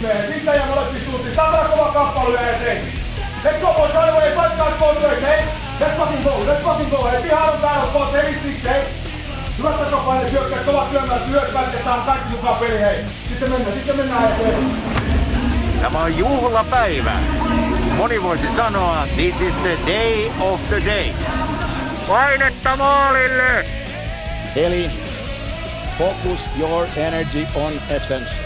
Siitä ja molempiin suuntiin. Tämä kova kamppailu ja eteen. Let's go boys, right away. Fight guys, both ways, hey. Let's fucking go, let's fucking go. Hei, pihaan on täällä, boys, heavy six, hei. Hyvät takapaine, syökkäät, kovat syömät, lyökkäät ja saan kaikki mukaan peli, hei. Sitten mennään, sitten mennään eteen. Tämä on juhlapäivä. Moni voisi sanoa, this is the day of the days. Painetta maalille! Eli focus your energy on essence.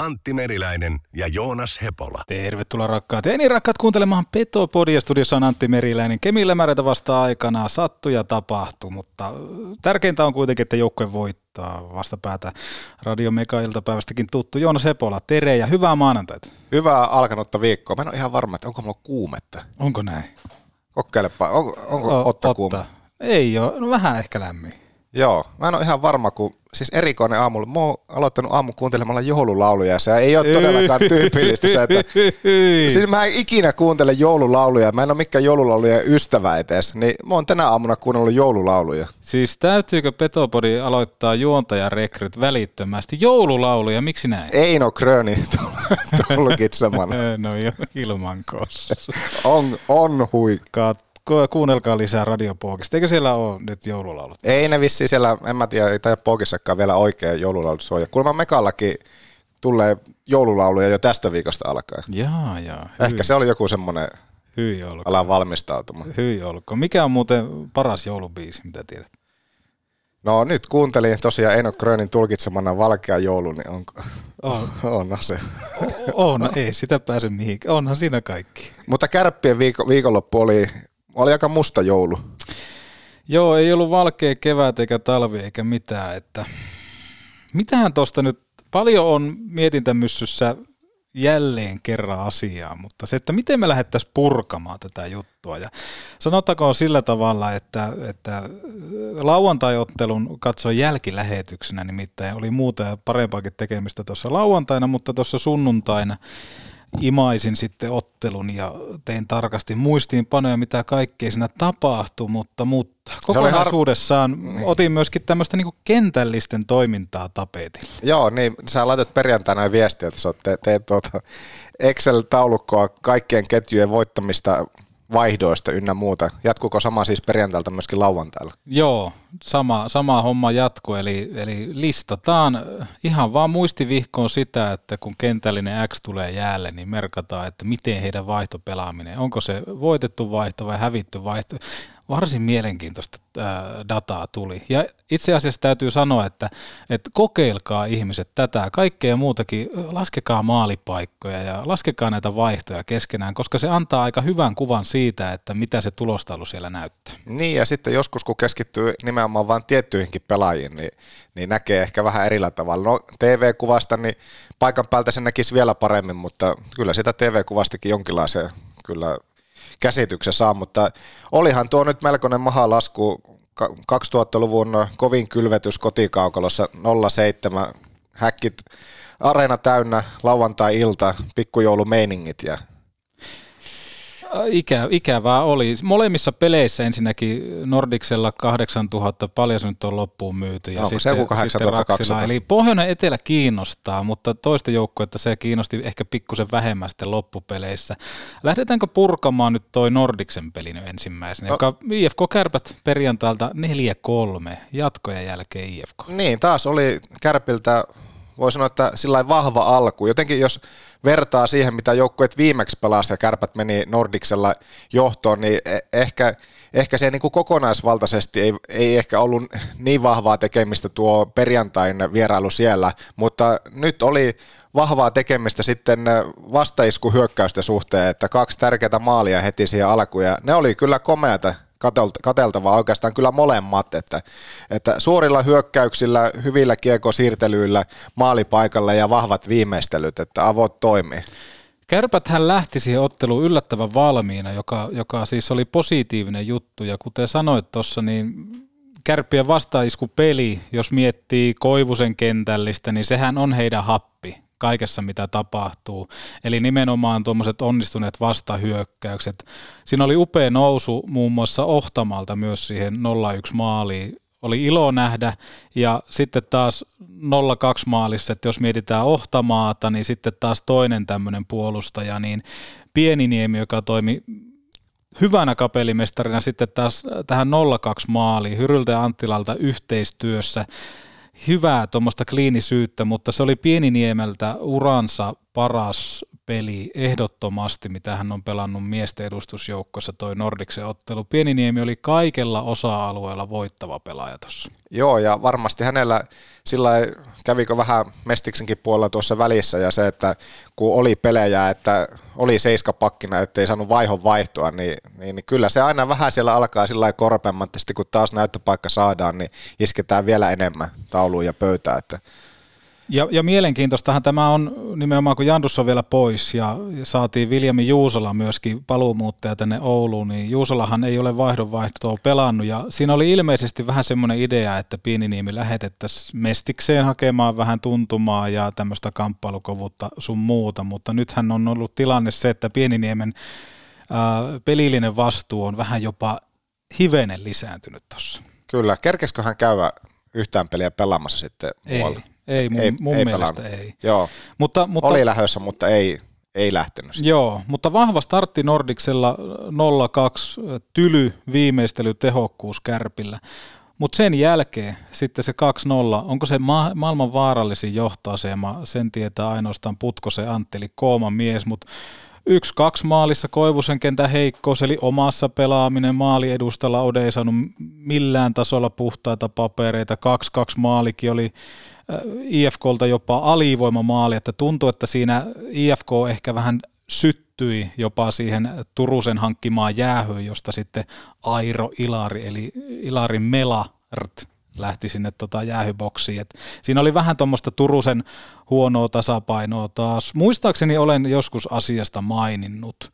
Antti Meriläinen ja Joonas Hepola. Tervetuloa rakkaat ja niin rakkaat kuuntelemaan Petopodia. Studiossa on Antti Meriläinen. Kemillä määrätä vasta aikana sattuu ja tapahtuu, mutta tärkeintä on kuitenkin, että joukkue voittaa vastapäätä Radio Mega iltapäivästäkin tuttu Joonas Hepola. Tere ja hyvää maanantaita. Hyvää alkanutta viikkoa. Mä en ole ihan varma, että onko mulla kuumetta. Onko näin? Kokeilepa, on, onko O- Otta kuuma? Ei ole, no vähän ehkä lämmin. Joo, mä en ole ihan varma, kun siis erikoinen aamulla. Mä oon aloittanut aamun kuuntelemalla joululauluja ja se ei ole todellakaan tyypillistä se, että Siis mä en ikinä kuuntele joululauluja, mä en ole mikään joululaulujen ystävä edes, niin mä oon tänä aamuna kuunnellut joululauluja. Siis täytyykö Petopodi aloittaa juontajarekryt välittömästi? Joululauluja, miksi näin? Eino Kröni tulkitsemana. No jo, ilman kossa. On, on hui. Kuunnelkaa lisää radiopookista. Eikö siellä ole nyt joululaulut? Ei ne vissiin siellä, en mä tiedä, ei tai Pogissakaan vielä oikea joululaulut soja. Kuulemma Mekallakin tulee joululauluja jo tästä viikosta alkaen. Jaa, jaa. Ehkä se oli joku semmoinen Hyi olkoon. ala valmistautumaan. Hyi olkoon. Mikä on muuten paras joulubiisi, mitä tiedät? No nyt kuuntelin tosiaan Eino Krönin tulkitsemana Valkea joulu, niin on, On. on se. On, ei sitä pääse mihinkään. Onhan siinä kaikki. Mutta kärppien viiko, viikonloppu oli, oli aika musta joulu. Joo, ei ollut valkea kevät eikä talvi eikä mitään. Että mitähän tuosta nyt, paljon on mietintämyssyssä jälleen kerran asiaa, mutta se, että miten me lähdettäisiin purkamaan tätä juttua. Ja sanotakoon sillä tavalla, että, että lauantai-ottelun katsoin jälkilähetyksenä, nimittäin oli muuta ja parempaakin tekemistä tuossa lauantaina, mutta tuossa sunnuntaina imaisin sitten ottelun ja tein tarkasti muistiinpanoja, mitä kaikkea siinä tapahtui, mutta, mutta oli har- kokonaisuudessaan otin myöskin tämmöistä niinku kentällisten toimintaa tapetille. Joo, niin sä laitat perjantaina viestiä, että sä te, teet tuota Excel-taulukkoa kaikkien ketjujen voittamista vaihdoista ynnä muuta. Jatkuuko sama siis perjantailta myöskin lauantailla? Joo, sama, sama homma jatkuu, eli, eli listataan ihan vaan muistivihkoon sitä, että kun kentällinen X tulee jäälle, niin merkataan, että miten heidän vaihtopelaaminen, onko se voitettu vaihto vai hävitty vaihto. Varsin mielenkiintoista ää, dataa tuli. Ja itse asiassa täytyy sanoa, että, että kokeilkaa ihmiset tätä, kaikkea muutakin, laskekaa maalipaikkoja ja laskekaa näitä vaihtoja keskenään, koska se antaa aika hyvän kuvan siitä, että mitä se tulostaulu siellä näyttää. Niin, ja sitten joskus kun keskittyy nimenomaan vain tiettyihinkin pelaajiin, niin, niin näkee ehkä vähän erillä tavalla. No TV-kuvasta, niin paikan päältä se näkisi vielä paremmin, mutta kyllä sitä TV-kuvastakin jonkinlaisen kyllä käsityksen saa, mutta olihan tuo nyt melkoinen mahalasku 2000-luvun kovin kylvetys kotikaukalossa 07, häkkit areena täynnä, lauantai-ilta, pikkujoulumeiningit ja Ikä, ikävää oli. Molemmissa peleissä ensinnäkin Nordiksella 8000, paljon se nyt on loppuun myyty. Ja Onko se joku 8200? Raksila. Eli pohjoinen etelä kiinnostaa, mutta toista joukkuetta se kiinnosti ehkä pikkusen vähemmän sitten loppupeleissä. Lähdetäänkö purkamaan nyt toi Nordiksen peli nyt ensimmäisenä, no. joka IFK Kärpät perjantailta 4-3, jatkojen jälkeen IFK. Niin, taas oli Kärpiltä voi sanoa, että sillä vahva alku. Jotenkin jos vertaa siihen, mitä joukkueet viimeksi pelasi ja kärpät meni Nordiksella johtoon, niin e- ehkä, ehkä se niin kuin kokonaisvaltaisesti ei, ei ehkä ollut niin vahvaa tekemistä tuo perjantain vierailu siellä, mutta nyt oli vahvaa tekemistä sitten vastaiskuhyökkäysten suhteen, että kaksi tärkeää maalia heti siihen alkuun ja ne oli kyllä komeata kateltavaa oikeastaan kyllä molemmat, että, että suorilla hyökkäyksillä, hyvillä kiekosiirtelyillä, maalipaikalla ja vahvat viimeistelyt, että avot toimii. Kärpät hän lähti siihen otteluun yllättävän valmiina, joka, joka siis oli positiivinen juttu. Ja kuten sanoit tuossa, niin kärppien peli, jos miettii Koivusen kentällistä, niin sehän on heidän happi kaikessa, mitä tapahtuu. Eli nimenomaan tuommoiset onnistuneet vastahyökkäykset. Siinä oli upea nousu muun muassa Ohtamalta myös siihen 0-1 maaliin. Oli ilo nähdä ja sitten taas 0-2 maalissa, että jos mietitään Ohtamaata, niin sitten taas toinen tämmöinen puolustaja, niin Pieniniemi, joka toimi hyvänä kapelimestarina sitten taas tähän 0-2 maaliin Hyryltä ja Anttilalta yhteistyössä hyvää tuommoista kliinisyyttä, mutta se oli Pieniniemeltä uransa paras peli ehdottomasti, mitä hän on pelannut miesten edustusjoukkossa toi Nordiksen ottelu. Pieniniemi oli kaikella osa-alueella voittava pelaaja tuossa. Joo, ja varmasti hänellä sillä kävikö vähän Mestiksenkin puolella tuossa välissä, ja se, että kun oli pelejä, että oli seiska pakkina, ettei saanut vaihon vaihtoa, niin, niin, niin kyllä se aina vähän siellä alkaa sillä korpeammatti, kun taas näyttöpaikka saadaan, niin isketään vielä enemmän tauluun ja pöytään, että ja, ja mielenkiintoistahan tämä on nimenomaan, kun Jandus on vielä pois ja saatiin Viljami Juusola myöskin paluumuuttaja tänne Ouluun, niin Juusolahan ei ole vaihdonvaihtoa pelannut ja siinä oli ilmeisesti vähän semmoinen idea, että Pieniniemi lähetettäisiin Mestikseen hakemaan vähän tuntumaa ja tämmöistä kamppailukovuutta sun muuta, mutta nythän on ollut tilanne se, että Pieniniemen ää, pelillinen vastuu on vähän jopa hivenen lisääntynyt tuossa. Kyllä, kerkeskö hän käydä yhtään peliä pelaamassa sitten ei, muualta? Ei, mun, ei, mun ei mielestä pelannut. ei. Joo. Mutta, mutta, Oli lähössä, mutta ei, ei lähtenyt. Sitten. Joo, mutta vahva startti Nordiksella 0-2, tyly viimeistely, tehokkuus kärpillä. Mutta sen jälkeen sitten se 2-0, onko se ma- maailman vaarallisin johtoasema, sen tietää ainoastaan Putkosen Antti, eli Kooman mies, mutta yksi kaksi maalissa Koivusen kentän heikkous, eli omassa pelaaminen maali edustalla Ode ei saanut millään tasolla puhtaita papereita. Kaksi kaksi maalikin oli IFKlta jopa alivoimamaali, että tuntui, että siinä IFK ehkä vähän syttyi jopa siihen Turusen hankkimaan jäähyyn, josta sitten Airo Ilari, eli Ilarin Melart lähti sinne tota jäähyboksiin. Et siinä oli vähän tuommoista Turusen huonoa tasapainoa taas. Muistaakseni olen joskus asiasta maininnut,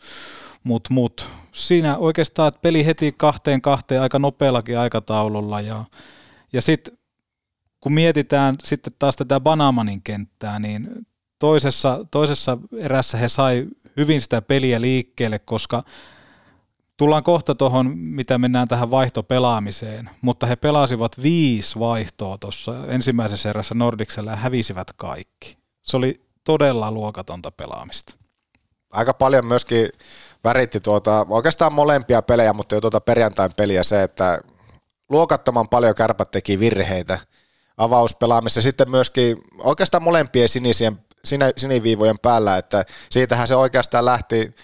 mutta mut, siinä oikeastaan että peli heti kahteen kahteen aika nopeallakin aikataululla ja, ja sitten kun mietitään sitten taas tätä Banamanin kenttää, niin toisessa, toisessa erässä he sai hyvin sitä peliä liikkeelle, koska tullaan kohta tuohon, mitä mennään tähän vaihtopelaamiseen, mutta he pelasivat viisi vaihtoa tuossa ensimmäisessä erässä Nordiksella ja hävisivät kaikki. Se oli todella luokatonta pelaamista. Aika paljon myöskin väritti tuota, oikeastaan molempia pelejä, mutta jo tuota perjantain peliä se, että luokattoman paljon kärpät teki virheitä – avauspelaamissa. Sitten myöskin oikeastaan molempien sinisien, siniviivojen päällä, että siitähän se oikeastaan lähti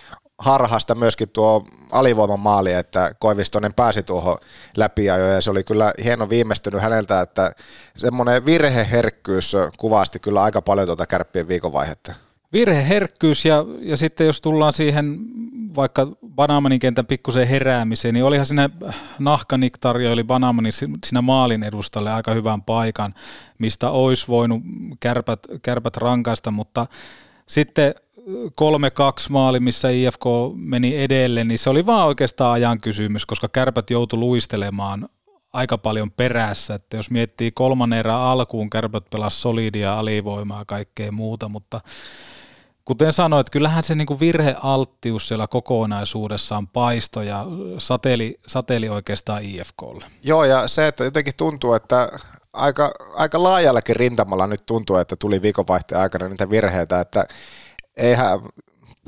harhasta myöskin tuo alivoiman maali, että Koivistonen pääsi tuohon läpi ja se oli kyllä hieno viimeistynyt häneltä, että semmoinen virheherkkyys kuvasti kyllä aika paljon tuota kärppien viikonvaihetta. Virheherkkyys ja, ja sitten jos tullaan siihen vaikka Banamanin kentän pikkusen heräämiseen, niin olihan sinne Nahkanik tarjoili Banamanin siinä maalin edustalle aika hyvän paikan, mistä olisi voinut kärpät, kärpät rankaista, mutta sitten 3-2 maali, missä IFK meni edelle, niin se oli vaan oikeastaan ajan kysymys, koska kärpät joutui luistelemaan aika paljon perässä, että jos miettii kolmannen erän alkuun, kärpät pelasi solidia, alivoimaa ja kaikkea muuta, mutta kuten sanoit, kyllähän se niinku virhealttius siellä kokonaisuudessaan paisto ja sateli, sateli oikeastaan IFKlle. Joo, ja se, että jotenkin tuntuu, että aika, aika laajallakin rintamalla nyt tuntuu, että tuli viikonvaihteen aikana niitä virheitä, että eihän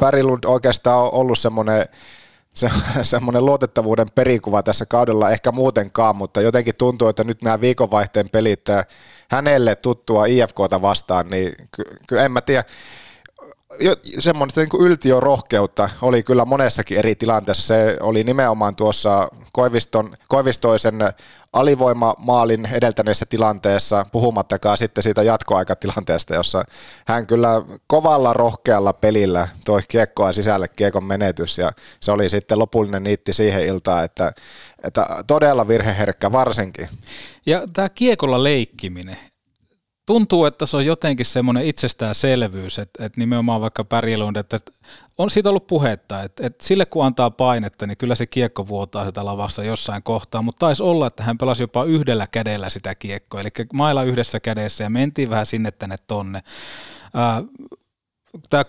Värilund oikeastaan ole ollut semmoinen se, semmoinen luotettavuuden perikuva tässä kaudella ehkä muutenkaan, mutta jotenkin tuntuu, että nyt nämä viikonvaihteen pelit hänelle tuttua IFKta vastaan, niin kyllä ky- en mä tiedä, semmoista niin yltiö rohkeutta oli kyllä monessakin eri tilanteessa. Se oli nimenomaan tuossa Koiviston, Koivistoisen alivoimamaalin edeltäneessä tilanteessa, puhumattakaan sitten siitä jatkoaikatilanteesta, jossa hän kyllä kovalla rohkealla pelillä toi kiekkoa sisälle kiekon menetys ja se oli sitten lopullinen niitti siihen iltaan, että, että todella virheherkkä varsinkin. Ja tämä kiekolla leikkiminen, tuntuu, että se on jotenkin semmoinen itsestäänselvyys, että, että nimenomaan vaikka Pärjelund, että on siitä ollut puhetta, että, että sille kun antaa painetta, niin kyllä se kiekko vuotaa sitä lavassa jossain kohtaa, mutta taisi olla, että hän pelasi jopa yhdellä kädellä sitä kiekkoa, eli mailla yhdessä kädessä ja mentiin vähän sinne tänne tonne tämä 3-3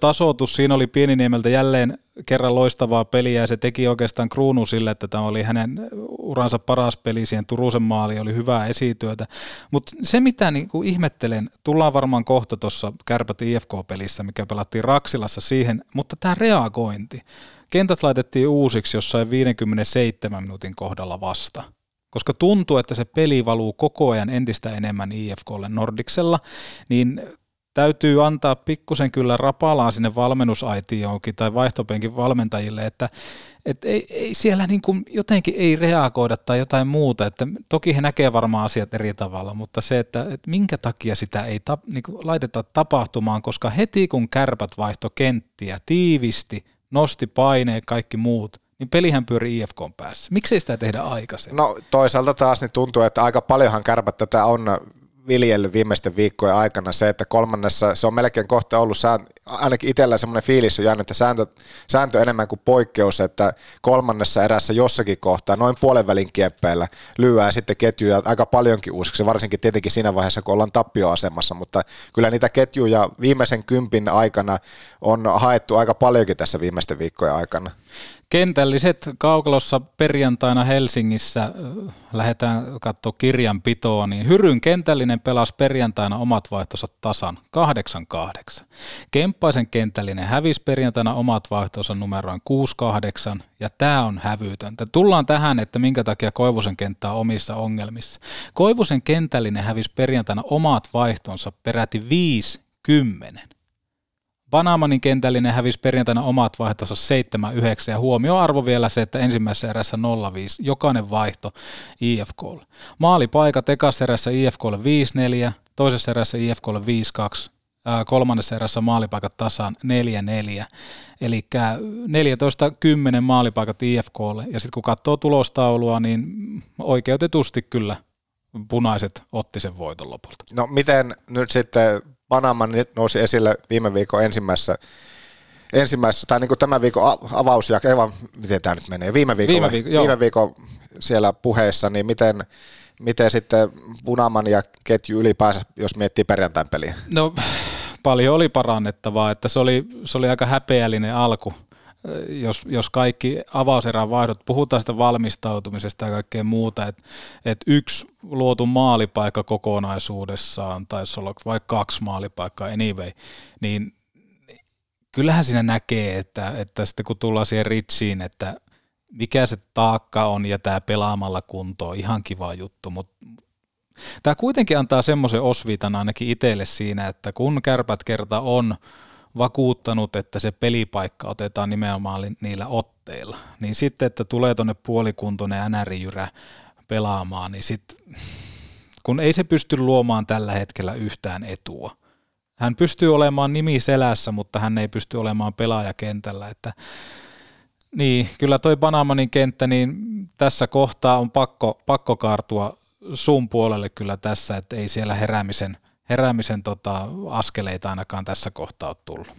tasoitus, siinä oli Pieniniemeltä jälleen kerran loistavaa peliä ja se teki oikeastaan kruunu sille, että tämä oli hänen uransa paras peli siihen Turusen maali, oli hyvää esityötä. Mutta se mitä niinku ihmettelen, tullaan varmaan kohta tuossa Kärpät IFK-pelissä, mikä pelattiin Raksilassa siihen, mutta tämä reagointi. Kentät laitettiin uusiksi jossain 57 minuutin kohdalla vasta koska tuntuu, että se peli valuu koko ajan entistä enemmän IFKlle Nordiksella, niin täytyy antaa pikkusen kyllä rapalaa sinne valmennusaitioonkin tai vaihtopenkin valmentajille, että et ei, ei siellä niin kuin jotenkin ei reagoida tai jotain muuta, että toki he näkee varmaan asiat eri tavalla, mutta se, että, että minkä takia sitä ei ta, niin kuin laiteta tapahtumaan, koska heti kun kärpät vaihto kenttiä tiivisti, nosti paineen kaikki muut, niin pelihän pyörii IFK päässä. Miksei sitä tehdä aikaisemmin? No toisaalta taas niin tuntuu, että aika paljonhan kärpät tätä on viljellyt viimeisten viikkojen aikana se, että kolmannessa se on melkein kohta ollut, sään, ainakin itsellä semmoinen fiilis on jäänyt, että sääntö, sääntö enemmän kuin poikkeus, että kolmannessa erässä jossakin kohtaa, noin puolen välin kieppeillä, lyöää sitten ketjuja aika paljonkin uusiksi, varsinkin tietenkin siinä vaiheessa, kun ollaan tappioasemassa, mutta kyllä niitä ketjuja viimeisen kympin aikana on haettu aika paljonkin tässä viimeisten viikkojen aikana. Kentälliset kaukalossa perjantaina Helsingissä lähdetään katsoa kirjanpitoa, niin Hyryn kentällinen pelasi perjantaina omat vaihtonsa tasan 8-8. Kemppaisen kentällinen hävisi perjantaina omat vaihtonsa numeroin 6-8 ja tämä on hävytöntä. Tullaan tähän, että minkä takia Koivusen kenttä on omissa ongelmissa. Koivusen kentällinen hävisi perjantaina omat vaihtonsa peräti 5 Panamanin kentällinen hävisi perjantaina omat vaihtonsa 7-9 ja huomioarvo vielä se, että ensimmäisessä erässä 0-5, jokainen vaihto IFKlle. Maalipaikat ekassa erässä IFKlle 5-4, toisessa erässä IFKlle 5-2, kolmannessa erässä maalipaikat tasaan 4-4, eli 14-10 maalipaikat IFKlle, ja sitten kun katsoo tulostaulua, niin oikeutetusti kyllä punaiset otti sen voiton lopulta. No miten nyt sitten Panama nousi esille viime viikon ensimmäisessä ensimmäisessä, tai niin kuin tämän viikon avausjakso, ei vaan, miten tämä nyt menee, viime viikolla, viime, viikko, viime viikon siellä puheessa, niin miten, miten sitten Punaman ja ketju ylipäänsä, jos miettii perjantain peliä? No paljon oli parannettavaa, että se oli, se oli aika häpeällinen alku jos, jos kaikki avauserän vaihdot, puhutaan sitä valmistautumisesta ja kaikkea muuta, että et yksi luotu maalipaikka kokonaisuudessaan, taisi olla vaikka kaksi maalipaikkaa anyway, niin kyllähän siinä näkee, että, että sitten kun tullaan siihen ritsiin, että mikä se taakka on ja tämä pelaamalla kuntoon, ihan kiva juttu, mutta tämä kuitenkin antaa semmoisen osviitan ainakin itselle siinä, että kun kärpät kerta on vakuuttanut, että se pelipaikka otetaan nimenomaan niillä otteilla. Niin sitten, että tulee tuonne puolikuntoinen NR-jyrä pelaamaan, niin sitten kun ei se pysty luomaan tällä hetkellä yhtään etua. Hän pystyy olemaan nimi selässä, mutta hän ei pysty olemaan pelaajakentällä. Että, niin, kyllä toi Banamanin kenttä, niin tässä kohtaa on pakko, pakko kaartua sun puolelle kyllä tässä, että ei siellä heräämisen heräämisen tota, askeleita ainakaan tässä kohtaa ole tullut.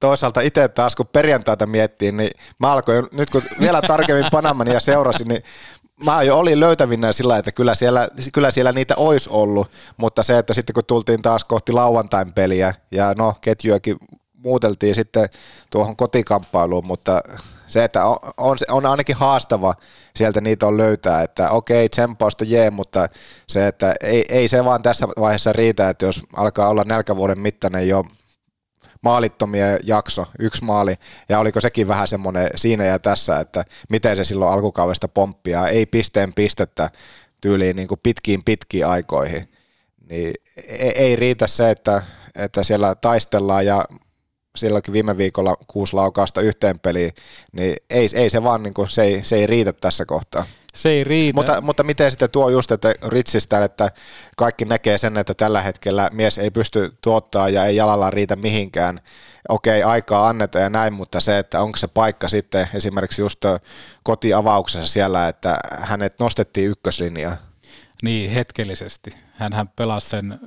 Toisaalta itse taas, kun perjantaita miettii, niin mä alkoin, nyt kun vielä tarkemmin Panamania seurasin, niin mä jo olin löytävinä sillä, että kyllä siellä, kyllä siellä niitä olisi ollut, mutta se, että sitten kun tultiin taas kohti lauantain peliä ja no ketjuakin muuteltiin sitten tuohon kotikamppailuun, mutta se, että on, on, on ainakin haastava sieltä niitä on löytää, että okei, tsempausta jee, mutta se, että ei, ei se vaan tässä vaiheessa riitä, että jos alkaa olla nälkävuoden mittainen jo maalittomien jakso, yksi maali, ja oliko sekin vähän semmoinen siinä ja tässä, että miten se silloin alkukaudesta pomppia, ei pisteen pistettä tyyliin niin kuin pitkiin pitkiin aikoihin, niin ei, ei riitä se, että, että siellä taistellaan ja silloinkin viime viikolla kuusi laukausta yhteen peliin, niin ei, ei se vaan, niin kuin, se, ei, se ei riitä tässä kohtaa. Se ei riitä. Mutta, mutta miten sitten tuo just, että Ritsistä, että kaikki näkee sen, että tällä hetkellä mies ei pysty tuottaa ja ei jalalla riitä mihinkään. Okei, aikaa annetaan ja näin, mutta se, että onko se paikka sitten esimerkiksi just kotiavauksessa siellä, että hänet nostettiin ykköslinjaa. Niin, hetkellisesti. Hänhän pelasi sen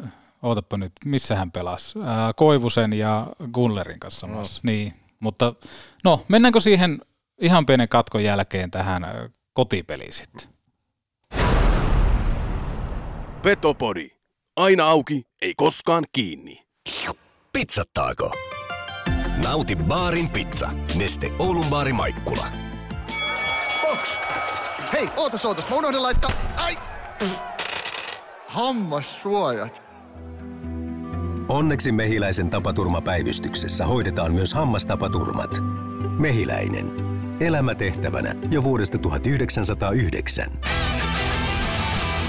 ootapa nyt, missä hän pelasi? Ää, Koivusen ja Gunlerin kanssa no. Niin, mutta no, mennäänkö siihen ihan pienen katkon jälkeen tähän kotipeliin sitten? Petopodi. Aina auki, ei koskaan kiinni. Pizzattaako? Nauti baarin pizza. Neste Oulun baari Maikkula. Box! Hei, ootas ootas, mä unohdin laittaa... Ai! Hammassuojat. Onneksi Mehiläisen tapaturmapäivystyksessä hoidetaan myös hammastapaturmat. Mehiläinen. Elämätehtävänä jo vuodesta 1909.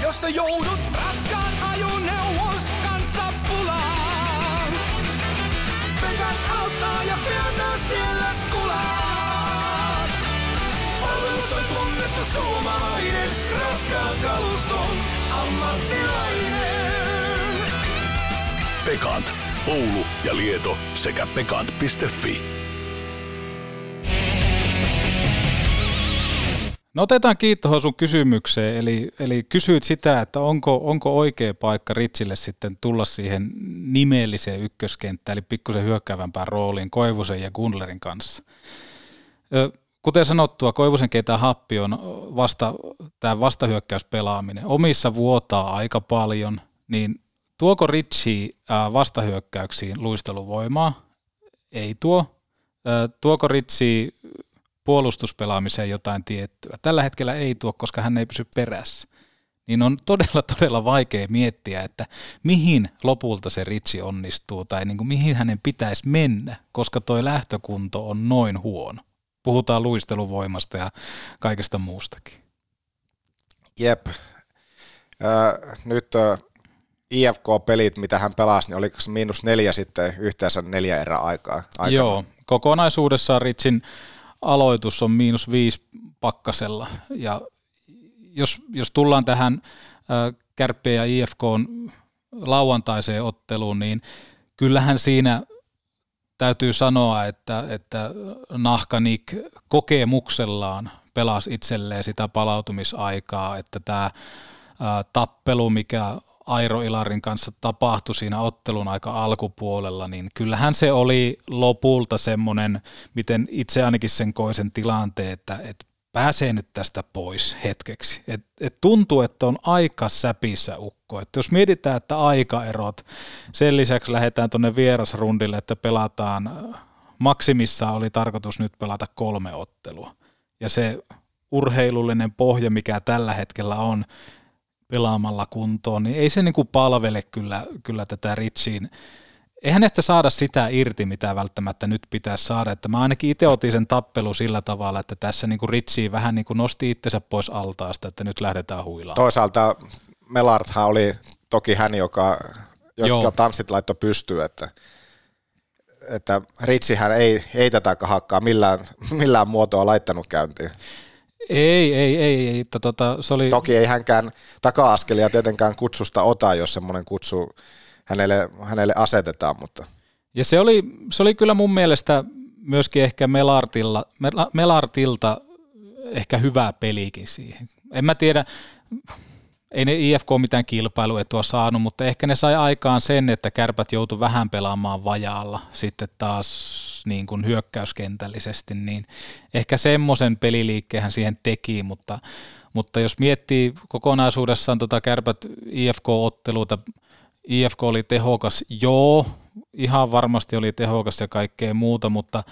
Jos sä joudut raskaan ajoneuvos kanssa pulaan, Pekat auttaa ja pian myös tiellä skulaat. Palvelusta tunnettu suomalainen, raskaan kaluston ammattilainen. Pekant. Oulu ja Lieto sekä pekant.fi. No otetaan kiittoa sun kysymykseen, eli, eli kysyit sitä, että onko, onko oikea paikka Ritsille sitten tulla siihen nimelliseen ykköskenttään, eli pikkusen hyökkäävämpään rooliin Koivusen ja Gunlerin kanssa. Kuten sanottua, Koivusen keitä happi on vasta, tämä vastahyökkäyspelaaminen. Omissa vuotaa aika paljon, niin Tuoko Ritchie vastahyökkäyksiin luisteluvoimaa? Ei tuo. Tuoko Ritchie puolustuspelaamiseen jotain tiettyä? Tällä hetkellä ei tuo, koska hän ei pysy perässä. Niin on todella, todella vaikea miettiä, että mihin lopulta se Ritsi onnistuu tai niin kuin mihin hänen pitäisi mennä, koska tuo lähtökunto on noin huono. Puhutaan luisteluvoimasta ja kaikesta muustakin. Jep. Äh, nyt äh, IFK-pelit, mitä hän pelasi, niin oliko se miinus neljä sitten yhteensä neljä erää aikaa? Aikana? Joo, kokonaisuudessaan Ritsin aloitus on miinus viisi pakkasella. Ja jos, jos tullaan tähän Kärppien ja IFK lauantaiseen otteluun, niin kyllähän siinä täytyy sanoa, että, että Nahkanik kokemuksellaan pelasi itselleen sitä palautumisaikaa, että tämä tappelu, mikä Airo Ilarin kanssa tapahtui siinä ottelun aika alkupuolella, niin kyllähän se oli lopulta semmoinen, miten itse ainakin sen koisen tilanteen, että, että pääsee nyt tästä pois hetkeksi. Et, et tuntuu, että on aika säpissä ukko. Et jos mietitään, että aikaerot, sen lisäksi lähdetään tuonne vierasrundille, että pelataan, maksimissa oli tarkoitus nyt pelata kolme ottelua. Ja se urheilullinen pohja, mikä tällä hetkellä on, pelaamalla kuntoon, niin ei se niin kuin palvele kyllä, kyllä tätä Ritsiin. Eihän näistä saada sitä irti, mitä välttämättä nyt pitäisi saada. Että mä ainakin itse otin sen tappelu sillä tavalla, että tässä niin kuin Ritsi vähän niin kuin nosti itsensä pois altaasta, että nyt lähdetään huilaan. Toisaalta Melarthan oli toki hän, joka, joka tanssit laittoi pystyyn, että, että Ritsihän ei, ei tätä kahakkaa millään, millään muotoa laittanut käyntiin. Ei, ei, ei, ei. Että tota, se oli... Toki ei hänkään taka-askelia tietenkään kutsusta ota, jos semmoinen kutsu hänelle, hänelle asetetaan, mutta... Ja se oli, se oli kyllä mun mielestä myöskin ehkä Melartilla, Melartilta ehkä hyvää pelikin siihen. En mä tiedä, ei ne IFK mitään kilpailuetua saanut, mutta ehkä ne sai aikaan sen, että kärpät joutu vähän pelaamaan vajaalla sitten taas niin kuin hyökkäyskentällisesti, niin ehkä semmoisen peliliikkeen siihen teki, mutta, mutta jos miettii kokonaisuudessaan tota kärpät IFK-otteluita, IFK oli tehokas, joo, ihan varmasti oli tehokas ja kaikkea muuta, mutta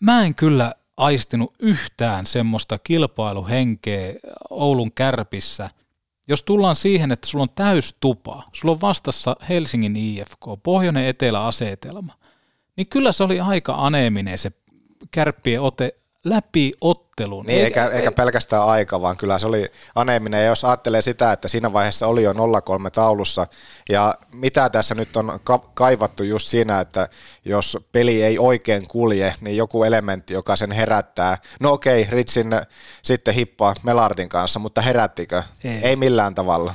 mä en kyllä aistinut yhtään semmoista kilpailuhenkeä Oulun kärpissä – jos tullaan siihen, että sulla on täys tupa, sulla on vastassa Helsingin IFK, pohjoinen etelä asetelma, niin kyllä se oli aika aneeminen se kärppien ote läpi ottelun. Niin, eikä, eikä pelkästään aika, vaan kyllä se oli aneeminen. Ja jos ajattelee sitä, että siinä vaiheessa oli jo 0-3 taulussa, ja mitä tässä nyt on ka- kaivattu just siinä, että jos peli ei oikein kulje, niin joku elementti, joka sen herättää. No okei, Ritsin sitten hippaa Melartin kanssa, mutta herättikö? Ei. ei millään tavalla.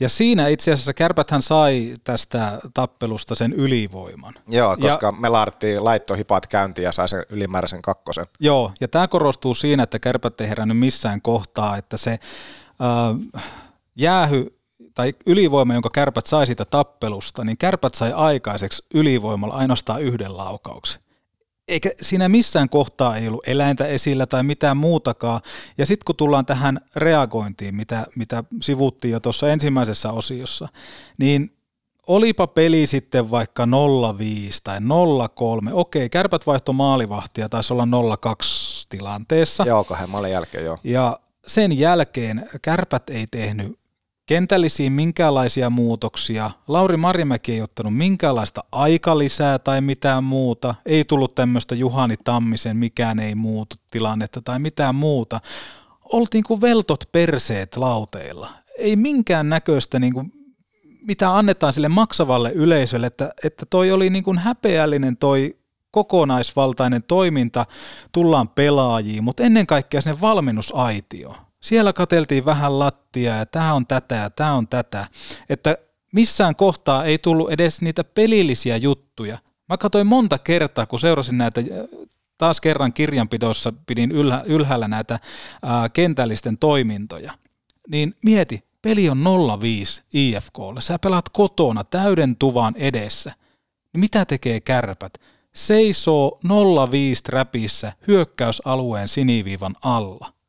Ja siinä itse asiassa Kärpäthän sai tästä tappelusta sen ylivoiman. Joo, koska ja, Melartti laittoi hipat käyntiin ja sai sen ylimääräisen kakkosen. Joo, ja tämä korostuu siinä, että Kärpät ei herännyt missään kohtaa, että se äh, jäähy tai ylivoima, jonka Kärpät sai siitä tappelusta, niin Kärpät sai aikaiseksi ylivoimalla ainoastaan yhden laukauksen eikä siinä missään kohtaa ei ollut eläintä esillä tai mitään muutakaan. Ja sitten kun tullaan tähän reagointiin, mitä, mitä sivuttiin jo tuossa ensimmäisessä osiossa, niin olipa peli sitten vaikka 0-5 tai 0-3, okei, kärpät vaihto maalivahtia, taisi olla 0-2 tilanteessa. Joo, kahden maalin jälkeen joo. Ja sen jälkeen kärpät ei tehnyt kentällisiin minkäänlaisia muutoksia. Lauri Marjamäki ei ottanut minkäänlaista aikalisää tai mitään muuta. Ei tullut tämmöistä Juhani Tammisen mikään ei muutu tilannetta tai mitään muuta. Oltiin kuin veltot perseet lauteilla. Ei minkään näköistä niin kuin, mitä annetaan sille maksavalle yleisölle, että, että toi oli niin kuin häpeällinen toi kokonaisvaltainen toiminta, tullaan pelaajiin, mutta ennen kaikkea sinne valmennusaitioon siellä kateltiin vähän lattia ja tämä on tätä ja tämä on tätä. Että missään kohtaa ei tullut edes niitä pelillisiä juttuja. Mä katsoin monta kertaa, kun seurasin näitä, taas kerran kirjanpidossa pidin ylhä, ylhäällä näitä ää, kentällisten toimintoja. Niin mieti, peli on 0-5 IFKlle. Sä pelaat kotona täyden tuvan edessä. Niin mitä tekee kärpät? Seisoo 0-5 räpissä hyökkäysalueen siniviivan alla –